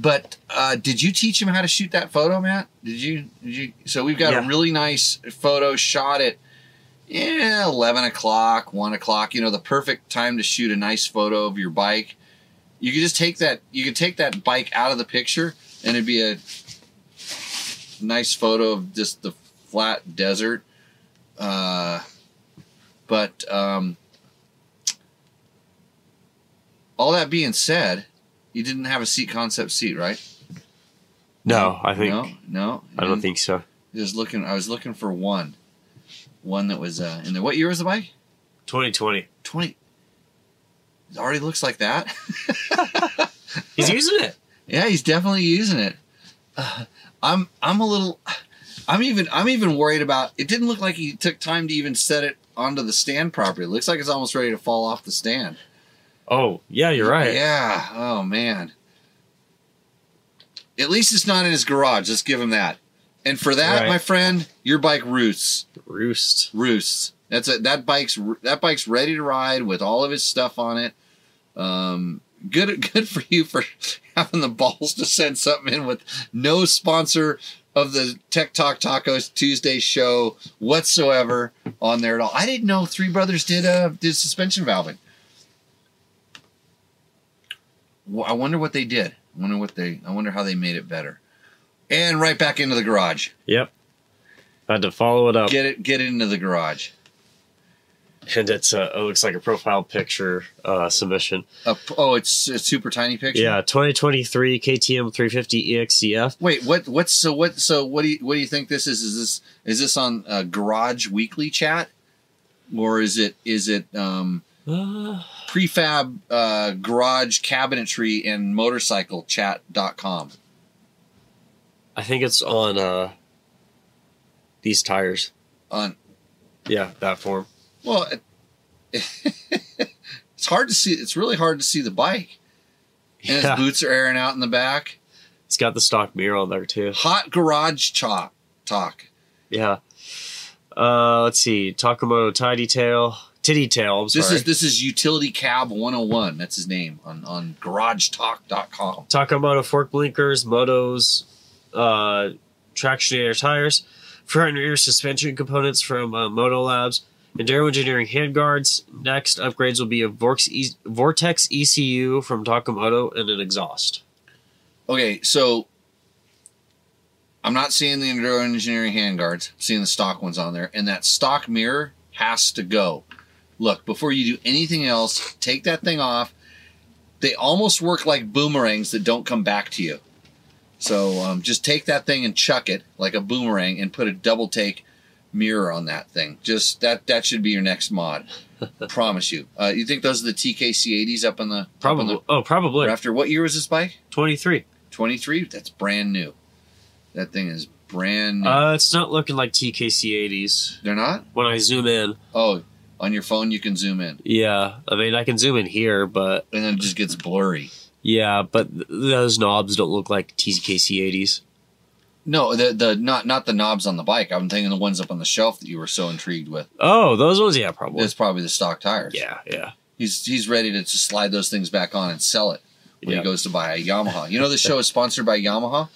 but uh, did you teach him how to shoot that photo, Matt? Did you? Did you? So we've got Yeah. a really nice photo shot at yeah eleven o'clock, one o'clock. You know, the perfect time to shoot a nice photo of your bike. You could just take that. You could take that bike out of the picture, and it'd be a nice photo of just the flat desert. Uh, but um, all that being said, you didn't have a seat concept seat, right? No, I think no, no. I don't think so. Just looking, I was looking for one, one that was uh, in there. What year was the bike? 2020. Twenty. It already looks like that. He's using it. yeah, he's definitely using it. Uh, I'm, I'm a little, I'm even, I'm even worried about. It didn't look like he took time to even set it onto the stand properly. It looks like it's almost ready to fall off the stand. Oh, yeah, you're right. Yeah. Oh man. At least it's not in his garage. Let's give him that. And for that, Right. my friend, your bike roosts. Roost. Roosts. That's it. That bike's that bike's ready to ride with all of his stuff on it. Um, good good for you for having the balls to send something in with no sponsor of the Tech Talk Tacos Tuesday show whatsoever on there at all. I didn't know Three Brothers did uh did suspension valving. Well, I wonder what they did. I wonder what they. I wonder how they made it better. And right back into the garage. Yep. I had to follow it up. Get it. Get it into the garage. and it's uh, it looks like a profile picture uh, submission. A, oh, it's a super tiny picture. Yeah, 2023 KTM 350 EXCF. Wait, what? What's so? What? So what do you what do you think this is? Is this is this on uh, Garage Weekly Chat, or is it is it um, Uh, prefab uh, garage cabinetry and motorcycle chat.com? I think it's on uh, these tires. On Yeah, that form. well, it, it's hard to see. It's really hard to see the bike, and Yeah, his boots are airing out in the back. it's got the stock mirror on there too. Hot garage talk. Talk. Yeah. Uh, let's see. Taco Moto Tidy Tail. Titty Tail. This is this is Utility Cab 101. That's his name on on GarageTalk.com. Taco Moto fork blinkers, Motoz, uh, Tractionator tires, front and rear suspension components from uh, Moto Labs, Enduro Engineering handguards. Next upgrades will be a Vortex, e- Vortex ECU from Taco Moto and an exhaust. Okay, so I'm not seeing the Enduro Engineering handguards. I'm seeing the stock ones on there, and that stock mirror has to go. Look, before you do anything else, take that thing off. They almost work like boomerangs that don't come back to you. So um, just take that thing and chuck it like a boomerang, and put a double take mirror on that thing. Just that that should be your next mod. I promise you. Uh, you think those are the TKC80s up on the up on Probably. the Oh, probably. after what year was this bike? 23. 23 that's brand new that thing is brand new Uh, it's not looking like TKC 80s. they're not When I zoom in, oh on your phone you can zoom in yeah. I mean, I can zoom in here, but and then it just gets blurry yeah, but th- those knobs don't look like TKC 80s. no the the not not the knobs on the bike i'm thinking the ones up on the shelf that you were so intrigued with Oh, those ones? Yeah, probably. it's probably the stock tires Yeah, yeah. he's he's ready to just slide those things back on and sell it when Yeah. he goes to buy a yamaha you know this show is sponsored by yamaha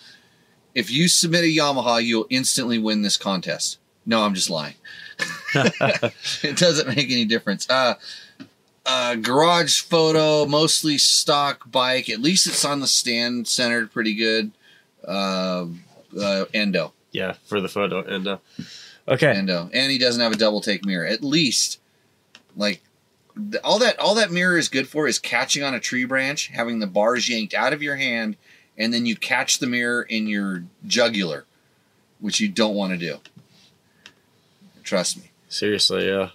if you submit a yamaha you'll instantly win this contest no i'm just lying it doesn't make any difference. Uh, uh, garage photo, mostly stock bike. At least it's on the stand, centered pretty good. Uh, uh, endo, Yeah, for the photo. Uh, okay, endo, and he doesn't have a double take mirror. At least, like all that, all that mirror is good for is catching on a tree branch, having the bars yanked out of your hand, and then you catch the mirror in your jugular, which you don't want to do. Trust me. seriously, yeah.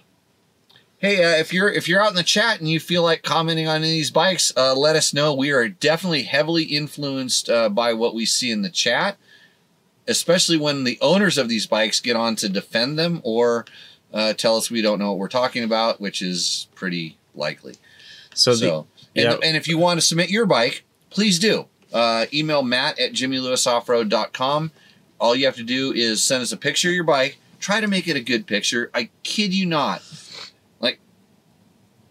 Hey, uh, if you're if you're out in the chat and you feel like commenting on any of these bikes, uh, let us know. We are definitely heavily influenced uh, by what we see in the chat, especially when the owners of these bikes get on to defend them or uh, tell us we don't know what we're talking about, which is pretty likely. So, So, the, and, yeah. and if you want to submit your bike, please do. Uh, email matt at jimmylewisoffroad.com. All you have to do is send us a picture of your bike. Try to make it a good picture. I kid you not. Like,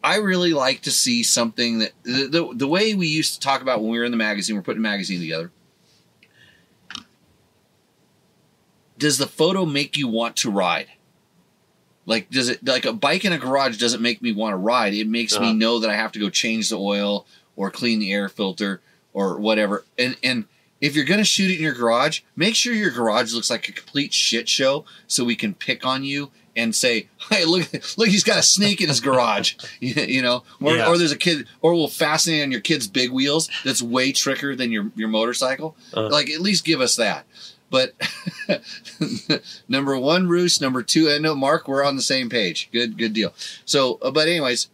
I really like to see something that the, the, the way we used to talk about when we were in the magazine, we're putting a magazine together. Does the photo make you want to ride? Like, does it like a bike in a garage doesn't make me want to ride? It makes me Uh-huh. know that I have to go change the oil or clean the air filter or whatever. And and if you're gonna shoot it in your garage, make sure your garage looks like a complete shit show so we can pick on you and say, "Hey, look, look, he's got a snake in his garage," you, know, or, Yeah. or there's a kid, or we'll fasten it on your kid's big wheels. That's way trickier than your your motorcycle. Uh. Like, at least give us that. But number one, Roos. Number two, and no, Mark, we're on the same page. Good, good deal. So, uh, but anyways,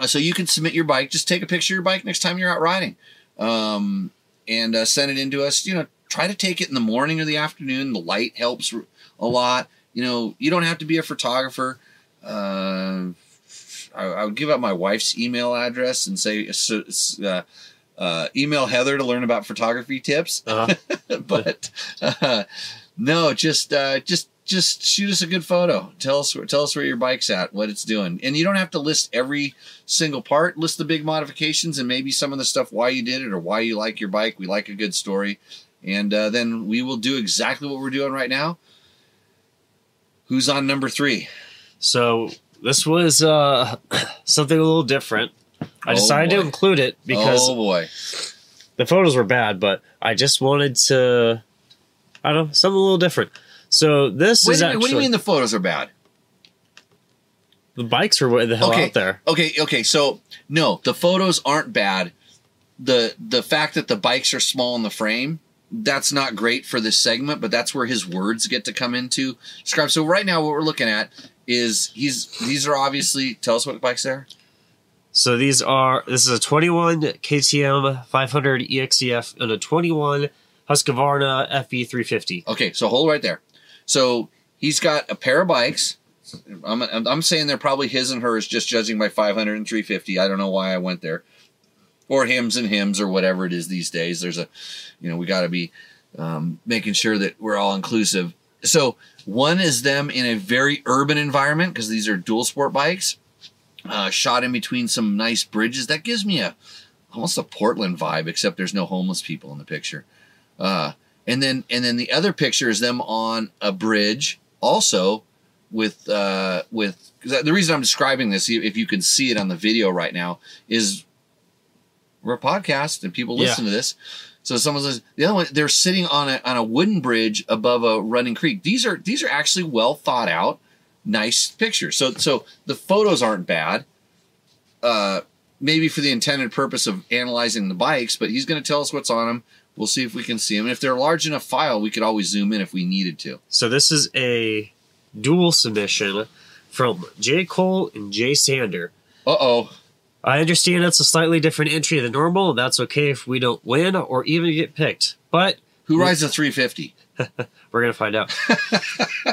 uh, so you can submit your bike. Just take a picture of your bike next time you're out riding, um, and uh, send it in to us. You know, try to take it in the morning or the afternoon. The light helps a lot. You know, you don't have to be a photographer. Uh, I, I would give out my wife's email address and say, uh, uh, email Heather to learn about photography tips. uh, but uh, no, just uh, just just shoot us a good photo. Tell us tell us where your bike's at, what it's doing, and you don't have to list every single part. List the big modifications and maybe some of the stuff why you did it or why you like your bike. We like a good story, and uh, then we will do exactly what we're doing right now. Who's on number three? so this was uh, something a little different. I Oh, decided to include it because oh boy, the photos were bad, but I just wanted to, I don't know, something a little different. So this Wait is actually what do you mean the photos are bad? The bikes are way the hell Okay. out there. Okay, okay. So no, the photos aren't bad. The the fact that the bikes are small in the frame, that's not great for this segment, but that's where his words get to come into describe. So right now what we're looking at is he's these are obviously tell us what bikes are. So these are this is a 21 KTM 500 EXCF and a 21 Husqvarna FE 350. Okay, so hold right there. So he's got a pair of bikes. I'm, I'm saying they're probably his and hers, just judging by 500 and 350. I don't know why I went there, or hims and hymns or whatever it is these days. There's a, you know, we got to be um, making sure that we're all inclusive. So one is them in a very urban environment because these are dual sport bikes, uh, shot in between some nice bridges. That gives me a almost a Portland vibe, except there's no homeless people in the picture. Uh, and then and then the other picture is them on a bridge, also with uh, with the reason I'm describing this, if you can see it on the video right now, is we're a podcast and people Yeah. listen to this. So someone says the other one, they're sitting on a on a wooden bridge above a running creek. These are these are actually well thought out, nice pictures. So so the photos aren't bad. Uh, maybe for the intended purpose of analyzing the bikes, but he's going to tell us what's on them. We'll see if we can see them. And if they're a large enough file, we could always zoom in if we needed to. So this is a dual submission from J Cole and J. Sander. Uh oh. I understand it's a slightly different entry than normal, and that's okay if we don't win or even get picked. But Who rides a 350? we're gonna find out.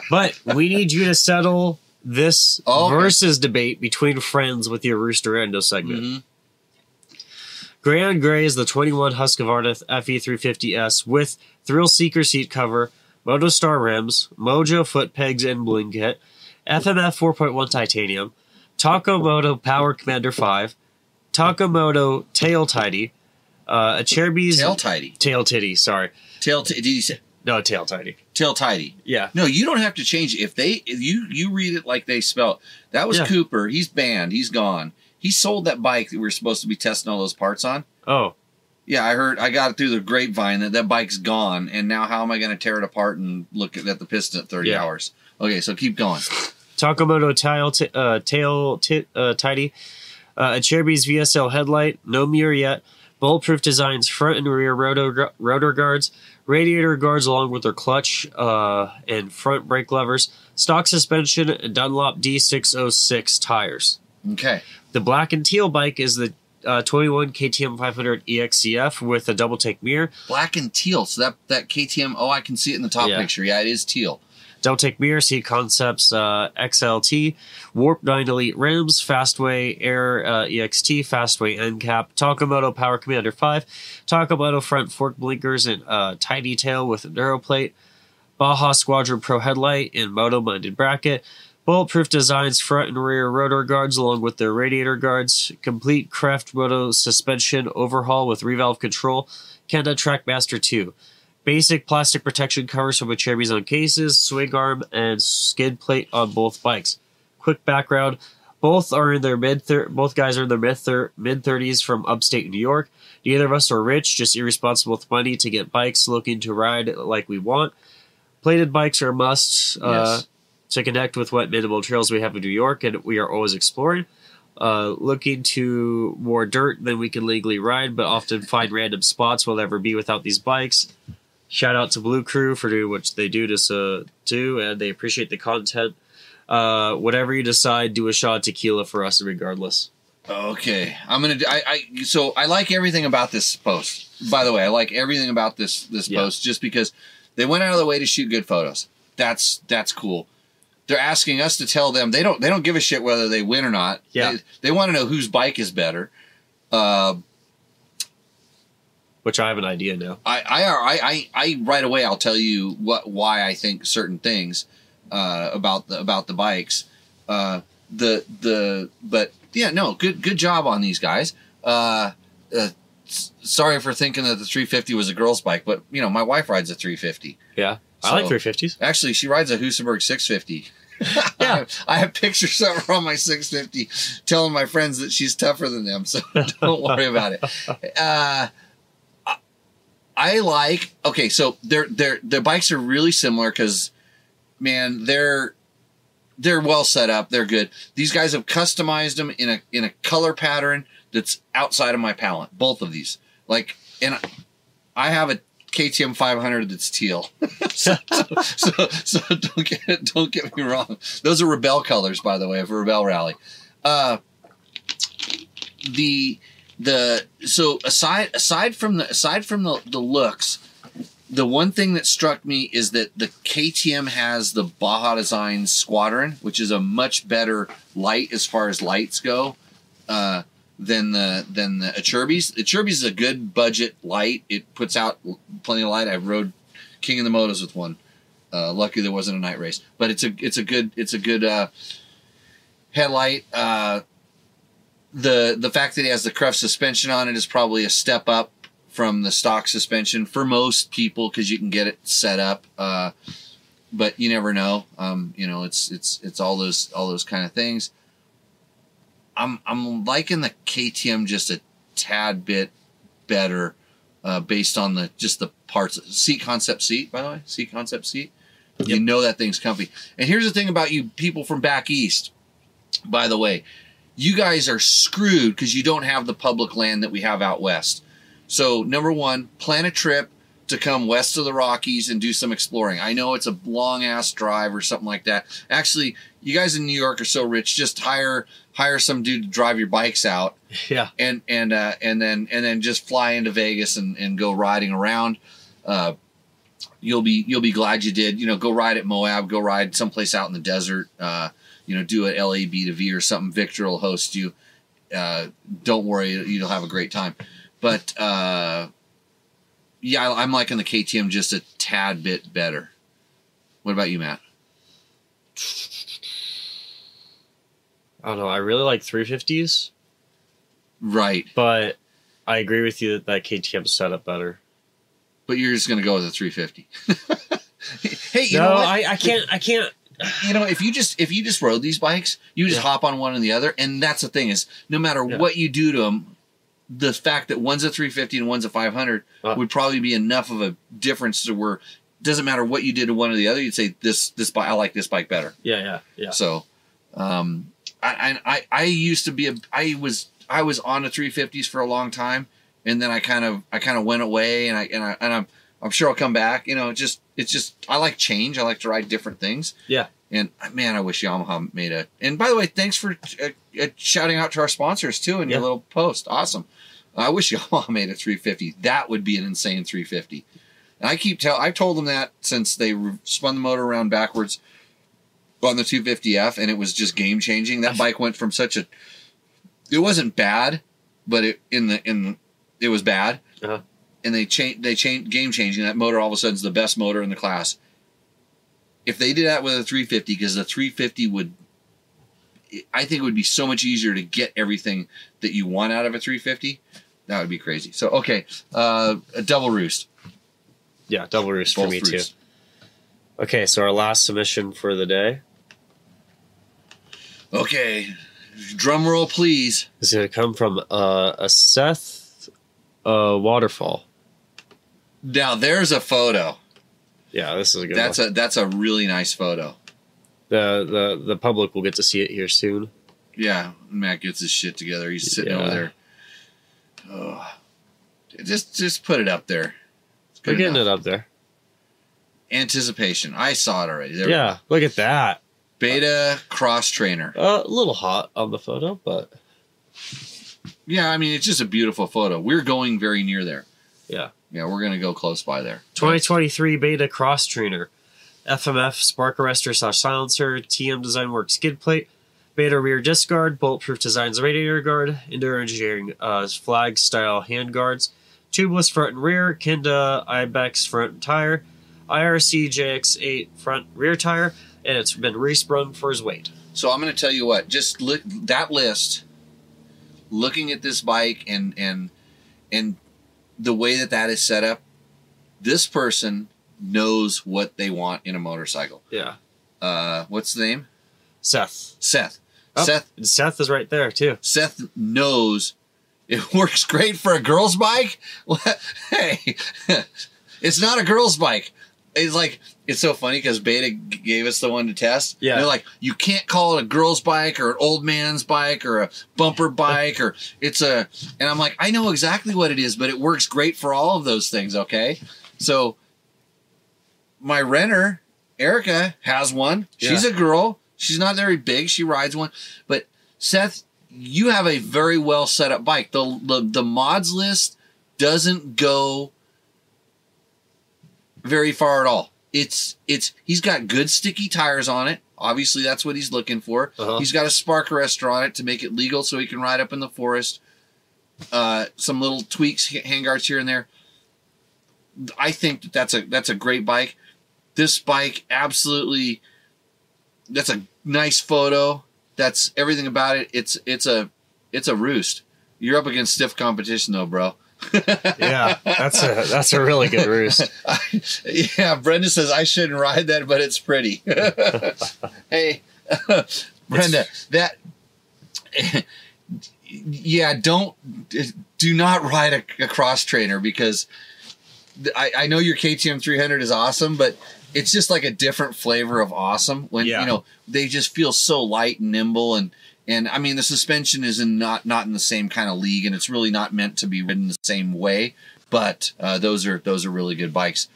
but we need you to settle this Oh, okay. versus debate between friends with your Roost or Endo segment. Mhm. Grand Gray is the 21 Husqvarna FE350S with Thrill Seeker seat cover, Motostar rims, Mojo foot pegs and bling kit, FMF 4.1 titanium, Taco Moto Power Commander 5, Taco Moto Tail Tidy, uh, Acerbis Tail tidy. tail titty. Sorry, Tail. T- did you say no tail tidy. tail tidy? Yeah, No, you don't have to change it. If they, if you you read it like they spell. it. That was Yeah. Cooper. He's banned. He's gone. He sold that bike that we were supposed to be testing all those parts on. Oh, Yeah, I heard. I got it through the grapevine that that bike's gone, and now how am I going to tear it apart and look at, at the piston at thirty Yeah. hours? Okay, so keep going. Taco Moto tail t- uh, tail t- uh, tidy, uh, Acerbis VSL headlight, no mirror yet. Bulletproof designs, front and rear rotor rotor guards, radiator guards along with their clutch uh, and front brake levers, stock suspension, and Dunlop D606 tires. Okay. The black and teal bike is the uh, 21 KTM 500 EXCF with a double take mirror, Black and teal. So that that KTM. Oh, I can see it in the top Yeah. picture. Yeah, it is teal. Double Take Mirror, Seat Concepts uh, XLT, Warp 9 Elite Rims, Fastway Air uh, EXT, Fastway End Cap, Taco Moto Power Commander 5, Taco Moto front fork blinkers and uh, tidy tail with a Neuroplate, Baja Squadron Pro headlight and Moto minded bracket, Bulletproof designs front and rear rotor guards along with their radiator guards, complete Craft Moto suspension overhaul with revalve control, Kenda Trackmaster 2 basic plastic protection covers from Acerbis on cases, swing arm, and skid plate on both bikes. Quick background: both are in their mid thir- both guys are in their mid thir- mid thirties from upstate New York. Neither of us are rich, just irresponsible with money to get bikes looking to ride like we want. Plated bikes are a must uh, Yes. To connect with what minimal trails we have in New York, and we are always exploring. Uh, looking to more dirt than we can legally ride, but often find random spots we'll never be without these bikes. Shout out to Blue Crew for doing what they do to uh, do, and they appreciate the content. Uh, whatever you decide, do a shot of tequila for us, regardless. Okay, I'm gonna. do- I, I so I like everything about this post. By the way, I like everything about this this Yeah. post just because they went out of the way to shoot good photos. That's that's cool. They're asking us to tell them they don't they don't give a shit whether they win or not. Yeah. they, they want to know whose bike is better. Uh, Which I have an idea now. I, I, I, I, I right away I'll tell you what why I think certain things uh, about the about the bikes. Uh, the the but yeah no good good job on these guys. Uh, uh, sorry for thinking that the 350 was a girl's bike, but you know my wife rides a 350. Yeah, I like 350s. Actually, she rides a Husaberg 650. Yeah. I have pictures of her on my 650 telling my friends that she's tougher than them, so don't worry about it. Uh, I- I like okay, so their their their bikes are really similar because man, they're they're well set up. They're good. These guys have customized them in a in a color pattern that's outside of my palette. Both of these, like, and I have a KTM 500 that's teal. so, so, so, so don't get don't get me wrong. Those are Rebel colors, by the way, of Rebel Rally. Uh, the the so aside aside from the aside from the, the looks, the one thing that struck me is that the KTM has the Baja Design Squadron, which is a much better light as far as lights go. Uh, than the than the Acerbis. Acerbis is a good budget light. It puts out plenty of light. I rode King of the Motos with one. Uh, lucky there wasn't a night race, but it's a it's a good it's a good uh, headlight. Uh, the the fact that it has the Cruft suspension on it is probably a step up from the stock suspension for most people because you can get it set up. Uh, but you never know. Um, you know, it's it's it's all those all those kind of things. I'm I'm liking the KTM just a tad bit better uh, based on the just the parts seat concept seat by the way seat concept seat. You know that thing's comfy. And here's the thing about you people from back east. By the way, you guys are screwed because you don't have the public land that we have out west. So number one, plan a trip to come west of the Rockies and do some exploring. I know it's a long ass drive or something like that. Actually, you guys in New York are so rich. Just hire hire some dude to drive your bikes out Yeah. and and uh, and then and then just fly into Vegas and, and go riding around. Uh, you'll be you'll be glad you did. You know, go ride at Moab, go ride someplace out in the desert. Uh, you know, do a LAB to V or something. Victor will host you. Uh, don't worry, you'll have a great time. But uh, yeah, I'm liking the KTM just a tad bit better. What about you, Matt? I don't know. I really like 350s, Right, but I agree with you that that KTM set up better. but you're just gonna go with a 350. hey, you no, know what? I, I can't. I can't. you know, if you just if you just rode these bikes, you just Yeah. hop on one and the other, and that's the thing is, no matter Yeah. what you do to them, the fact that one's a 350 and one's a 500 Uh. would probably be enough of a difference to where doesn't matter what you did to one or the other, you'd say this this bike I like this bike better. Yeah, yeah, yeah. So, um, I, I I used to be a I was I was on the 350s for a long time, and then I kind of I kind of went away, and I and I and I'm I'm sure I'll come back. You know, it just it's just I like change. I like to ride different things. Yeah. And uh, man, I wish Yamaha made a. And by the way, thanks for uh, uh, shouting out to our sponsors too in your little post. Awesome. I wish Yamaha made a 350. That would be an insane 350. And I keep tell I've told them that since they spun the motor around backwards on the 250F, and it was just game changing. That bike went from such a. It wasn't bad, but it in the in the, it was bad. Uh-huh. And they changed they changed game changing. That motor all of a sudden is the best motor in the class. If they did that with a 350, because the 350 would, I think it would be so much easier to get everything that you want out of a 350. That would be crazy. So okay, uh, a double roost. Yeah, double roost for me roosts. too. Okay, so our last submission for the day Okay, drum roll, please. is going to come from uh, a Seth uh, waterfall. Now there's a photo. Yeah, this is a good That's one. a that's a really nice photo. the the the public will get to see it here soon. Yeah, Matt gets his shit together. He's sitting Yeah. over there. Oh, just just put it up there. We're getting enough. it up there. Anticipation. I saw it already. There. Yeah, look at that. Beta cross trainer. Uh, a little hot on the photo, but Yeah, I mean it's just a beautiful photo. We're going very near there. Yeah. Yeah, we're gonna go close by there. 2023 Beta Cross Trainer, FMF spark arrestor slash silencer, TM Design Works skid plate, Beta rear disc guard, bulletproof designs radiator guard, Enduro Engineering uh, flag style hand guards, tubeless front and rear, Kenda Ibex front tire, IRC JX8 front rear tire, and it's been resprung for his weight. So I'm going to tell you what. Just look that list. Looking at this bike and and and the way that that is set up, this person knows what they want in a motorcycle. Yeah. Uh, what's the name? Seth. Seth. Oh, Seth. Seth is right there too. Seth knows it works great for a girl's bike. Hey, it's not a girl's bike. It's like it's so funny because Beta gave us the one to test. Yeah. they're like, you can't call it a girl's bike or an old man's bike or a bumper bike or it's a. And I'm like, I know exactly what it is, but it works great for all of those things. Okay, so my renter Erica has one. She's a girl. She's not very big. She rides one, but Seth, you have a very well set up bike. The the, the mods list doesn't go very far at all. It's it's he's got good sticky tires on it. Obviously, that's what he's looking for. Uh-huh. He's got a spark arrestor on it to make it legal, so he can ride up in the forest. Uh, some little tweaks, handguards here and there. I think that that's a that's a great bike. This bike absolutely. That's a nice photo. That's everything about it. It's it's a it's a roost. You're up against stiff competition though, bro. Yeah, that's a that's a really good roost. yeah, Brenda says I shouldn't ride that, but it's pretty. hey, Brenda, that yeah, don't do not ride a, a cross trainer because I, I know your KTM 300 is awesome, but it's just like a different flavor of awesome when Yeah. you know they just feel so light and nimble and and I mean the suspension is in not not in the same kind of league and it's really not meant to be ridden the same way. But uh, those are those are really good bikes.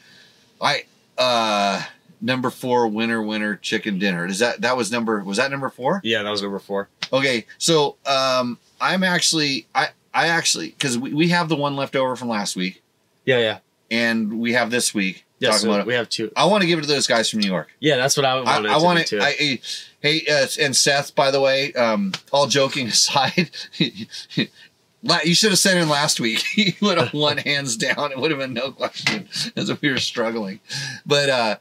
I uh number four winner winner chicken dinner. Is that that was number was that number four? Yeah, that was number four. Okay, so um I'm actually I I actually because we, we have the one left over from last week Yeah, yeah, and we have this week yeah. So we have two. I want to give it to those guys from New York. Yeah, that's what I I, wanted. I to want to. too. I, hey, uh, and Seth, by the way, um, all joking aside, you should have sent in last week. he would have won hands down. It would have been no question as if we were struggling. But uh,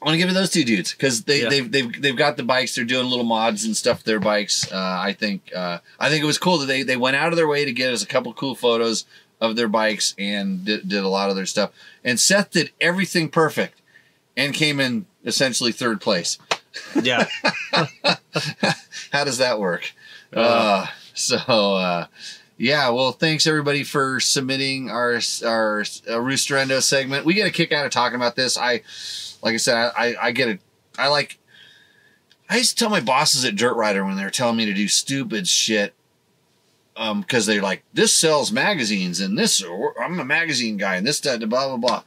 I want to give it to those two dudes because they Yeah. they've, they've they've got the bikes. They're doing little mods and stuff. to Their bikes. Uh, I think uh, I think it was cool that they they went out of their way to get us a couple cool photos of their bikes and did, did a lot of their stuff. And Seth did everything perfect and came in essentially third place. yeah, How does that work? Uh, Uh, so uh, yeah, well, thanks everybody for submitting our our uh, Roost or Endo segment. We get a kick out of talking about this. I, like I said, I I get it. I like. I used to tell my bosses at Dirt Rider when they were telling me to do stupid shit. Um, because they're like, this sells magazines and this, or I'm a magazine guy and this, that, blah, blah, blah.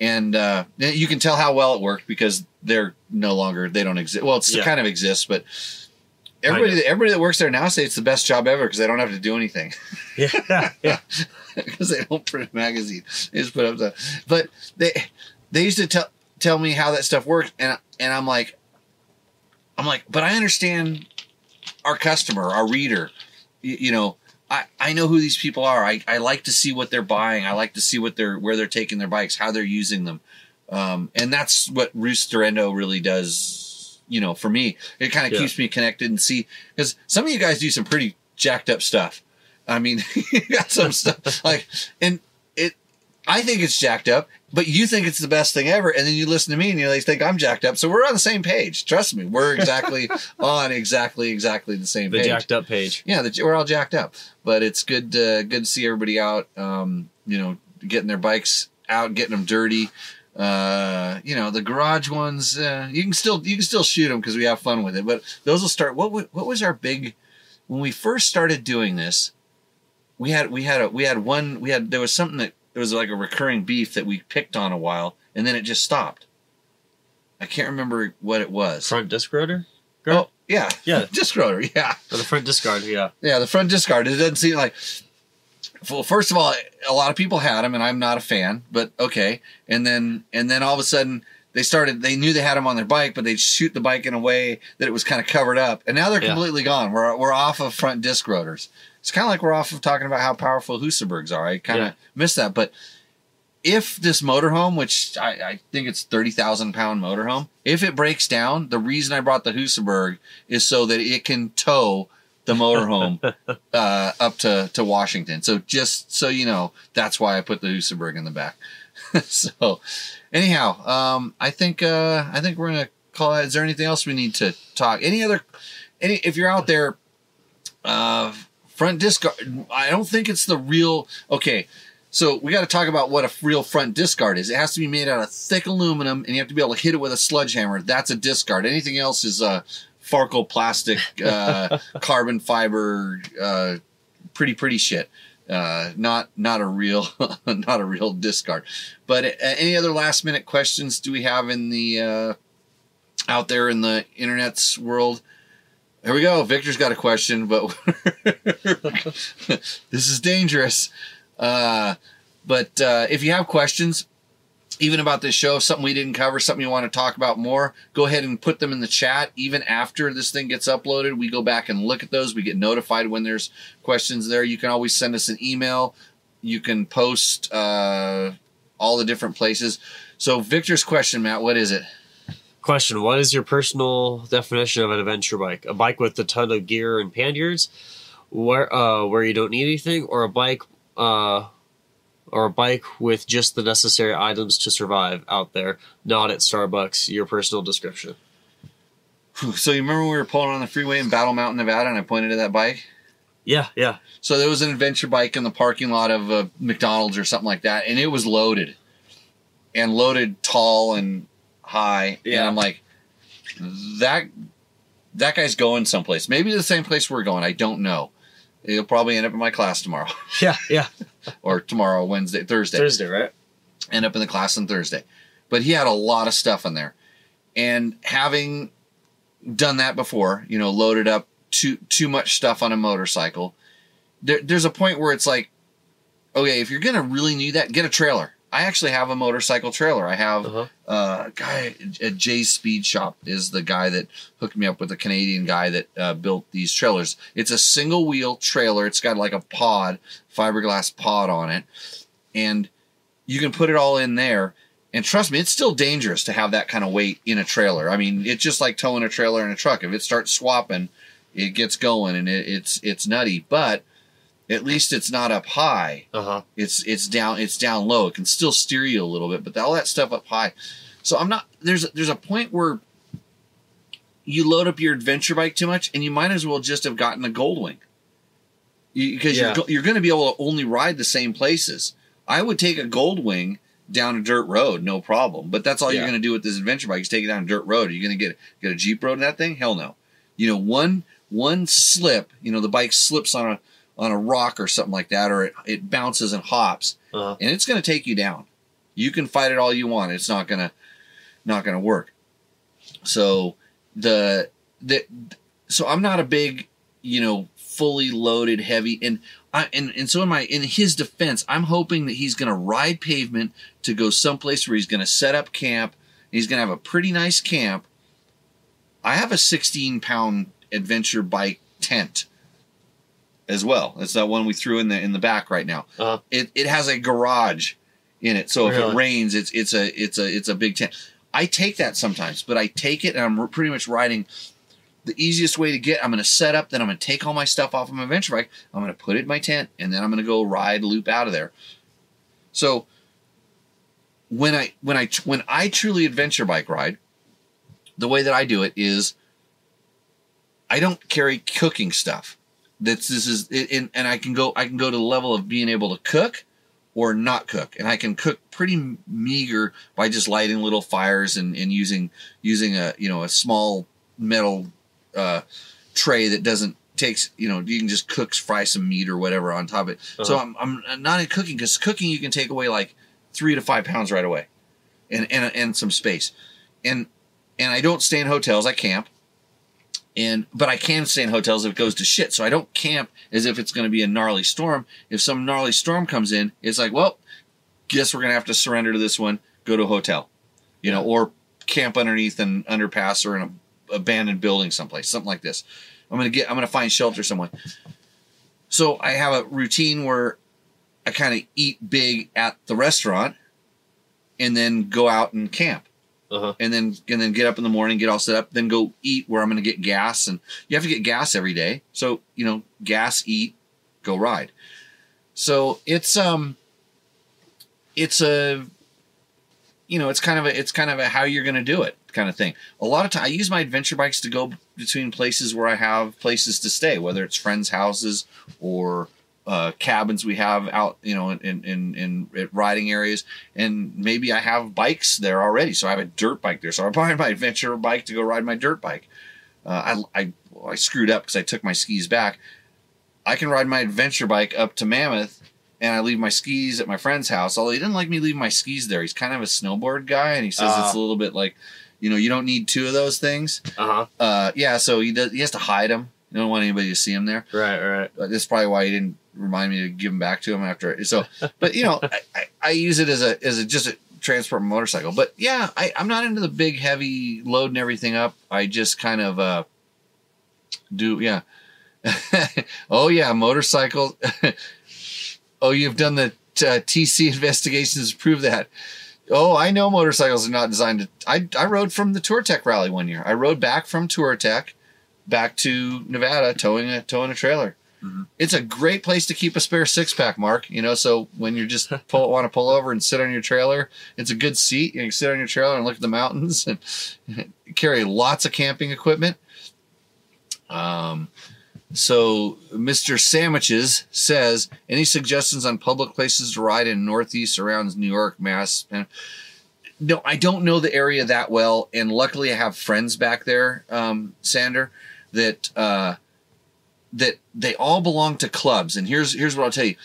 And uh, you can tell how well it worked because they're no longer, they don't exist. Well, it's Yeah. kind of exists, but everybody, that everybody that works there now say it's the best job ever because they don't have to do anything yeah, yeah. because they don't print a magazine. They just put up the. But they they used to tell tell me how that stuff worked, and and I'm like, I'm like, but I understand our customer, our reader. You, you know, I I know who these people are. I I like to see what they're buying. I like to see what they're where they're taking their bikes, how they're using them, um, and that's what Roost or Endo really does. You know, for me, it kind of Yeah. keeps me connected and see because some of you guys do some pretty jacked up stuff. I mean, you got some stuff like, and it, I think it's jacked up, but you think it's the best thing ever, and then you listen to me and you like, think I'm jacked up. So we're on the same page. Trust me, we're exactly on exactly exactly the same The page. jacked up page. yeah, the, we're all jacked up, but it's good uh, good to see everybody out. Um, you know, getting their bikes out, getting them dirty. Uh, you know, the garage ones, uh, you can still you can still shoot them because we have fun with it. But those will start. What what was our big when we first started doing this? We had we had a we had one we had there was something that there was like a recurring beef that we picked on a while and then it just stopped. I can't remember what it was. Front disc rotor. oh yeah, Yeah. disc rotor. Yeah, Or the front disc guard. Yeah. yeah, the front disc guard. It doesn't seem like. Well, first of all, a lot of people had them, and I'm not a fan. But okay, and then and then all of a sudden they started. They knew they had them on their bike, but they'd shoot the bike in a way that it was kind of covered up, and now they're Yeah. completely gone. We're we're off of front disc rotors. It's kind of like we're off of talking about how powerful Husabergs are. I kind of Yeah. missed that, but if this motorhome, which I, I think it's thirty thousand pound motorhome, if it breaks down, the reason I brought the Husaberg is so that it can tow the motorhome uh, up to, to Washington. So just so you know, that's why I put the Husaberg in the back. so anyhow, um, I think uh, I think we're gonna call it. Is there anything else we need to talk? Any other? Any? If you're out there, uh, front disc. I don't think it's the real. Okay, So we got to talk about what a real front disc guard is. It has to be made out of thick aluminum, and you have to be able to hit it with a sledgehammer. That's a disc guard. Anything else is uh, Farco plastic, uh, carbon fiber, uh, pretty pretty shit. Uh, not not a real not a real disc guard. But uh, any other last minute questions do we have in the uh, out there in the internet's world? Here we go. Victor's got a question, but this is dangerous. Uh, but uh, if you have questions, even about this show, something we didn't cover, something you want to talk about more, go ahead and put them in the chat. Even after this thing gets uploaded, we go back and look at those. We get notified when there's questions there. You can always send us an email. You can post uh, all the different places. So, Victor's question, Matt, what is it? Question: What is your personal definition of an adventure bike? A bike with a ton of gear and panniers, where uh, where you don't need anything, or a bike uh, or a bike with just the necessary items to survive out there, not at Starbucks? Your personal description. So, you remember when we were pulling on the freeway in Battle Mountain, Nevada, and I pointed to that bike? Yeah, yeah. So there was an adventure bike in the parking lot of a McDonald's or something like that, and it was loaded, and loaded tall and high. And I'm like, that that guy's going someplace. Maybe the same place we're going. I don't know. He'll probably end up in my class tomorrow, Yeah, yeah. or tomorrow, Wednesday, Thursday. Thursday, right? End up in the class on Thursday. But he had a lot of stuff in there, and having done that before, you know, loaded up too too much stuff on a motorcycle. There, there's a point where it's like, okay, if you're gonna really need that, get a trailer. I actually have a motorcycle trailer. I have Uh-huh. uh, a guy at Jay's Speed Shop is the guy that hooked me up with a Canadian guy that uh, built these trailers. It's a single wheel trailer. It's got like a pod, fiberglass pod on it, and you can put it all in there. And trust me, it's still dangerous to have that kind of weight in a trailer. I mean, it's just like towing a trailer in a truck. If it starts swapping, it gets going and it, it's it's nutty. But at least it's not up high. Uh huh. it's it's down it's down low. It can still steer you a little bit but all that stuff up high. So i'm not there's there's a point where you load up your adventure bike too much and you might as well just have gotten a goldwing. Because Yeah. you're, you're going to be able to only ride the same places. I would take a goldwing down a dirt road no problem but that's all you're going to do with this adventure bike is take it down a dirt road. Are you going to get get a jeep road in that thing? Hell no. You know one one slip you know the bike slips on a on a rock or something like that or it, it bounces and hops Uh-huh. and it's going to take you down. You can fight it all you want. It's not going to not going to work. So the the so I'm not a big, you know, fully loaded heavy and I and, and so in my in his defense, I'm hoping that he's going to ride pavement to go someplace where he's going to set up camp. He's going to have a pretty nice camp. I have a 16 pound adventure bike tent as well. It's that one we threw in the in the back right now. Uh-huh. It it has a garage in it, so if it rains, it's it's a it's a it's a big tent. I take that sometimes, but I take it and I'm pretty much riding the easiest way to get. I'm going to set up, then I'm going to take all my stuff off of my adventure bike. I'm going to put it in my tent, and then I'm going to go ride loop out of there. So when I when I when I truly adventure bike ride, the way that I do it is I don't carry cooking stuff. That's this is and, and I can go I can go to the level of being able to cook or not cook, and I can cook pretty meager by just lighting little fires and, and using using a you know a small metal uh, tray that doesn't takes you know you can just cook fry some meat or whatever on top of it. So Uh-huh. I'm I'm not in cooking because cooking you can take away like three to five pounds right away, and and and some space, and and I don't stay in hotels. I camp, and but I can stay in hotels if it goes to shit. So I don't camp as if it's going to be a gnarly storm. If some gnarly storm comes in, it's like, well, guess we're going to have to surrender to this one. Go to a hotel, you know, or camp underneath an underpass or in a abandoned building someplace, something like this. I'm gonna get. I'm gonna find shelter somewhere. So I have a routine where I kind of eat big at the restaurant, and then go out and camp Uh-huh. and then and then get up in the morning, get all set up, then go eat where I'm going to get gas, and you have to get gas every day. So you know, gas, eat, go ride. So it's um, it's a, you know, it's kind of a it's kind of a how you're going to do it kind of thing. A lot of time I use my adventure bikes to go between places where I have places to stay, whether it's friends' houses or uh, cabins we have out, you know, in, in, in, in riding areas. And maybe I have bikes there already. So I have a dirt bike there. So I buy my adventure bike to go ride my dirt bike. Uh, I, I, I screwed up because I took my skis back. I can ride my adventure bike up to Mammoth and I leave my skis at my friend's house. Although he didn't like me leaving my skis there. He's kind of a snowboard guy and he says Uh. it's a little bit like, you know, you don't need two of those things. Uh huh. Uh, yeah, so he does, he has to hide them. You don't want anybody to see him there. Right. Right. But that's probably why he didn't remind me to give him back to him after. So, but you know, I, I, I use it as a as a just a transport motorcycle. But yeah, I, I'm not into the big heavy loading everything up. I just kind of uh do yeah. oh yeah, motorcycle. oh, you've done the uh, TC investigations to prove that. Oh, I know motorcycles are not designed to. I I rode from the Touratech rally one year. I rode back from Touratech back to Nevada towing a towing a trailer. Mhm. It's a great place to keep a spare six pack, Mark. You know, so when you just pull, want to pull over and sit on your trailer, it's a good seat. You can sit on your trailer and look at the mountains and carry lots of camping equipment. Um, so Mr. Sandwiches says, any suggestions on public places to ride in Northeast around New York, Mass? And no, I don't know the area that well, and luckily I have friends back there, um, Sander, that uh, that they all belong to clubs. And here's here's what I'll tell you: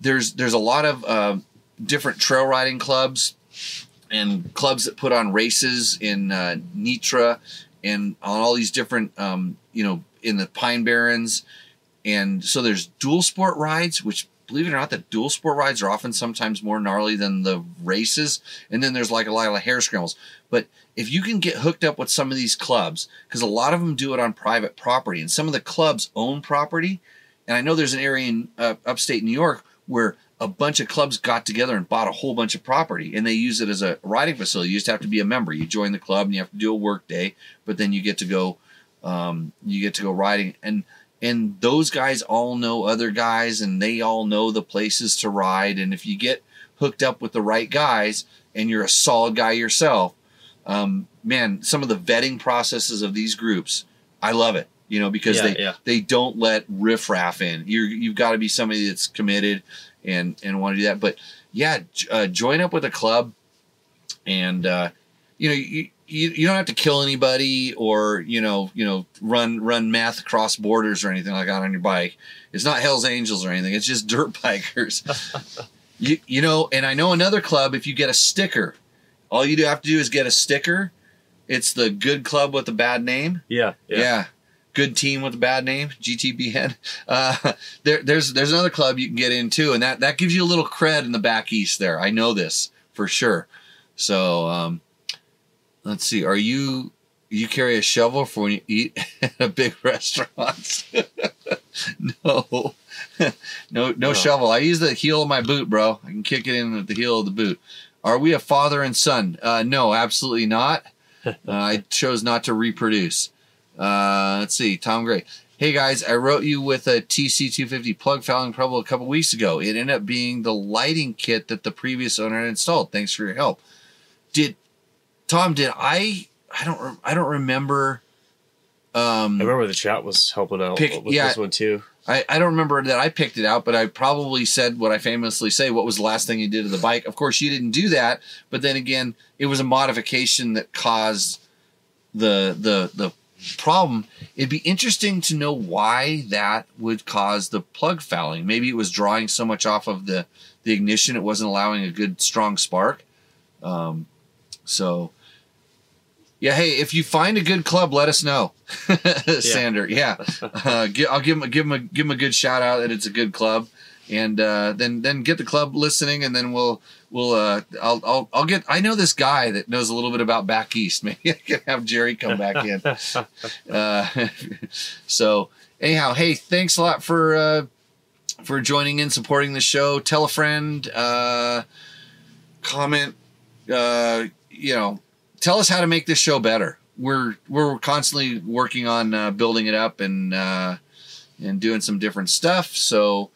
there's there's a lot of uh, different trail riding clubs and clubs that put on races in uh, NETRA and on all these different um, you know in the Pine Barrens. And so there's dual sport rides, which believe it or not, the dual sport rides are often sometimes more gnarly than the races. And then there's like a lot of hare scrambles. But if you can get hooked up with some of these clubs, because a lot of them do it on private property, and some of the clubs own property. And I know there's an area in uh, upstate New York where a bunch of clubs got together and bought a whole bunch of property, and they use it as a riding facility. You just have to be a member. You join the club, and you have to do a work day, but then you get to go, um, you get to go riding, and and those guys all know other guys, and they all know the places to ride. And if you get hooked up with the right guys, and you're a solid guy yourself, um, man, some of the vetting processes of these groups, I love it. You know, because Yeah, they yeah. they don't let riffraff in. You're you've got to be somebody that's committed and and want to do that. But yeah, uh, join up with a club, and uh, you know you, you you don't have to kill anybody or you know you know run run math across borders or anything like that on your bike. It's not Hell's Angels or anything. It's just dirt bikers. you you know, and I know another club. If you get a sticker, all you do have to do is get a sticker. It's the good club with a bad name. Yeah. Yeah. Yeah. Good team with a bad name, GTBN. Uh, there, there's there's another club you can get into, and that that gives you a little cred in the back east. There, I know this for sure. So, um, let's see. Are you you carry a shovel for when you eat at a big restaurant? no, no, no No. shovel. I use the heel of my boot, bro. I can kick it in at the heel of the boot. Are we a father and son? Uh, no, absolutely not. Uh, I chose not to reproduce. Uh, let's see, Tom Gray. Hey guys, I wrote you with a TC250 plug fouling trouble a couple weeks ago. It ended up being the lighting kit that the previous owner had installed. Thanks for your help. Did Tom? Did I? I don't. I don't remember. Um, I remember the chat was helping out Pick- with yeah. this one too. I, I don't remember that I picked it out, but I probably said what I famously say. What was the last thing you did to the bike? Of course, you didn't do that. But then again, it was a modification that caused the the the problem. It'd be interesting to know why that would cause the plug fouling. Maybe it was drawing so much off of the the ignition, it wasn't allowing a good strong spark. Um, so. Yeah, hey, if you find a good club, let us know, Sander. Yeah, uh, I'll give him give him a give him a good shout out that it's a good club, and uh, then then get the club listening, and then we'll we'll uh, I'll, I'll I'll get I know this guy that knows a little bit about back east. Maybe I can have Jerry come back in. Uh, so anyhow, hey, thanks a lot for uh, for joining in, supporting the show. Tell a friend, uh, comment, uh, you know, tell us how to make this show better. We're we're constantly working on uh, building it up and uh, and doing some different stuff. So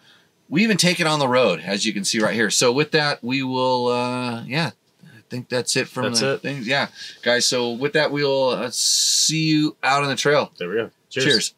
we even take it on the road, as you can see right here. So with that, we will, uh, yeah. I think that's it from That's the it. things. Yeah, guys. So with that, we'll uh, see you out on the trail. There we go. Cheers.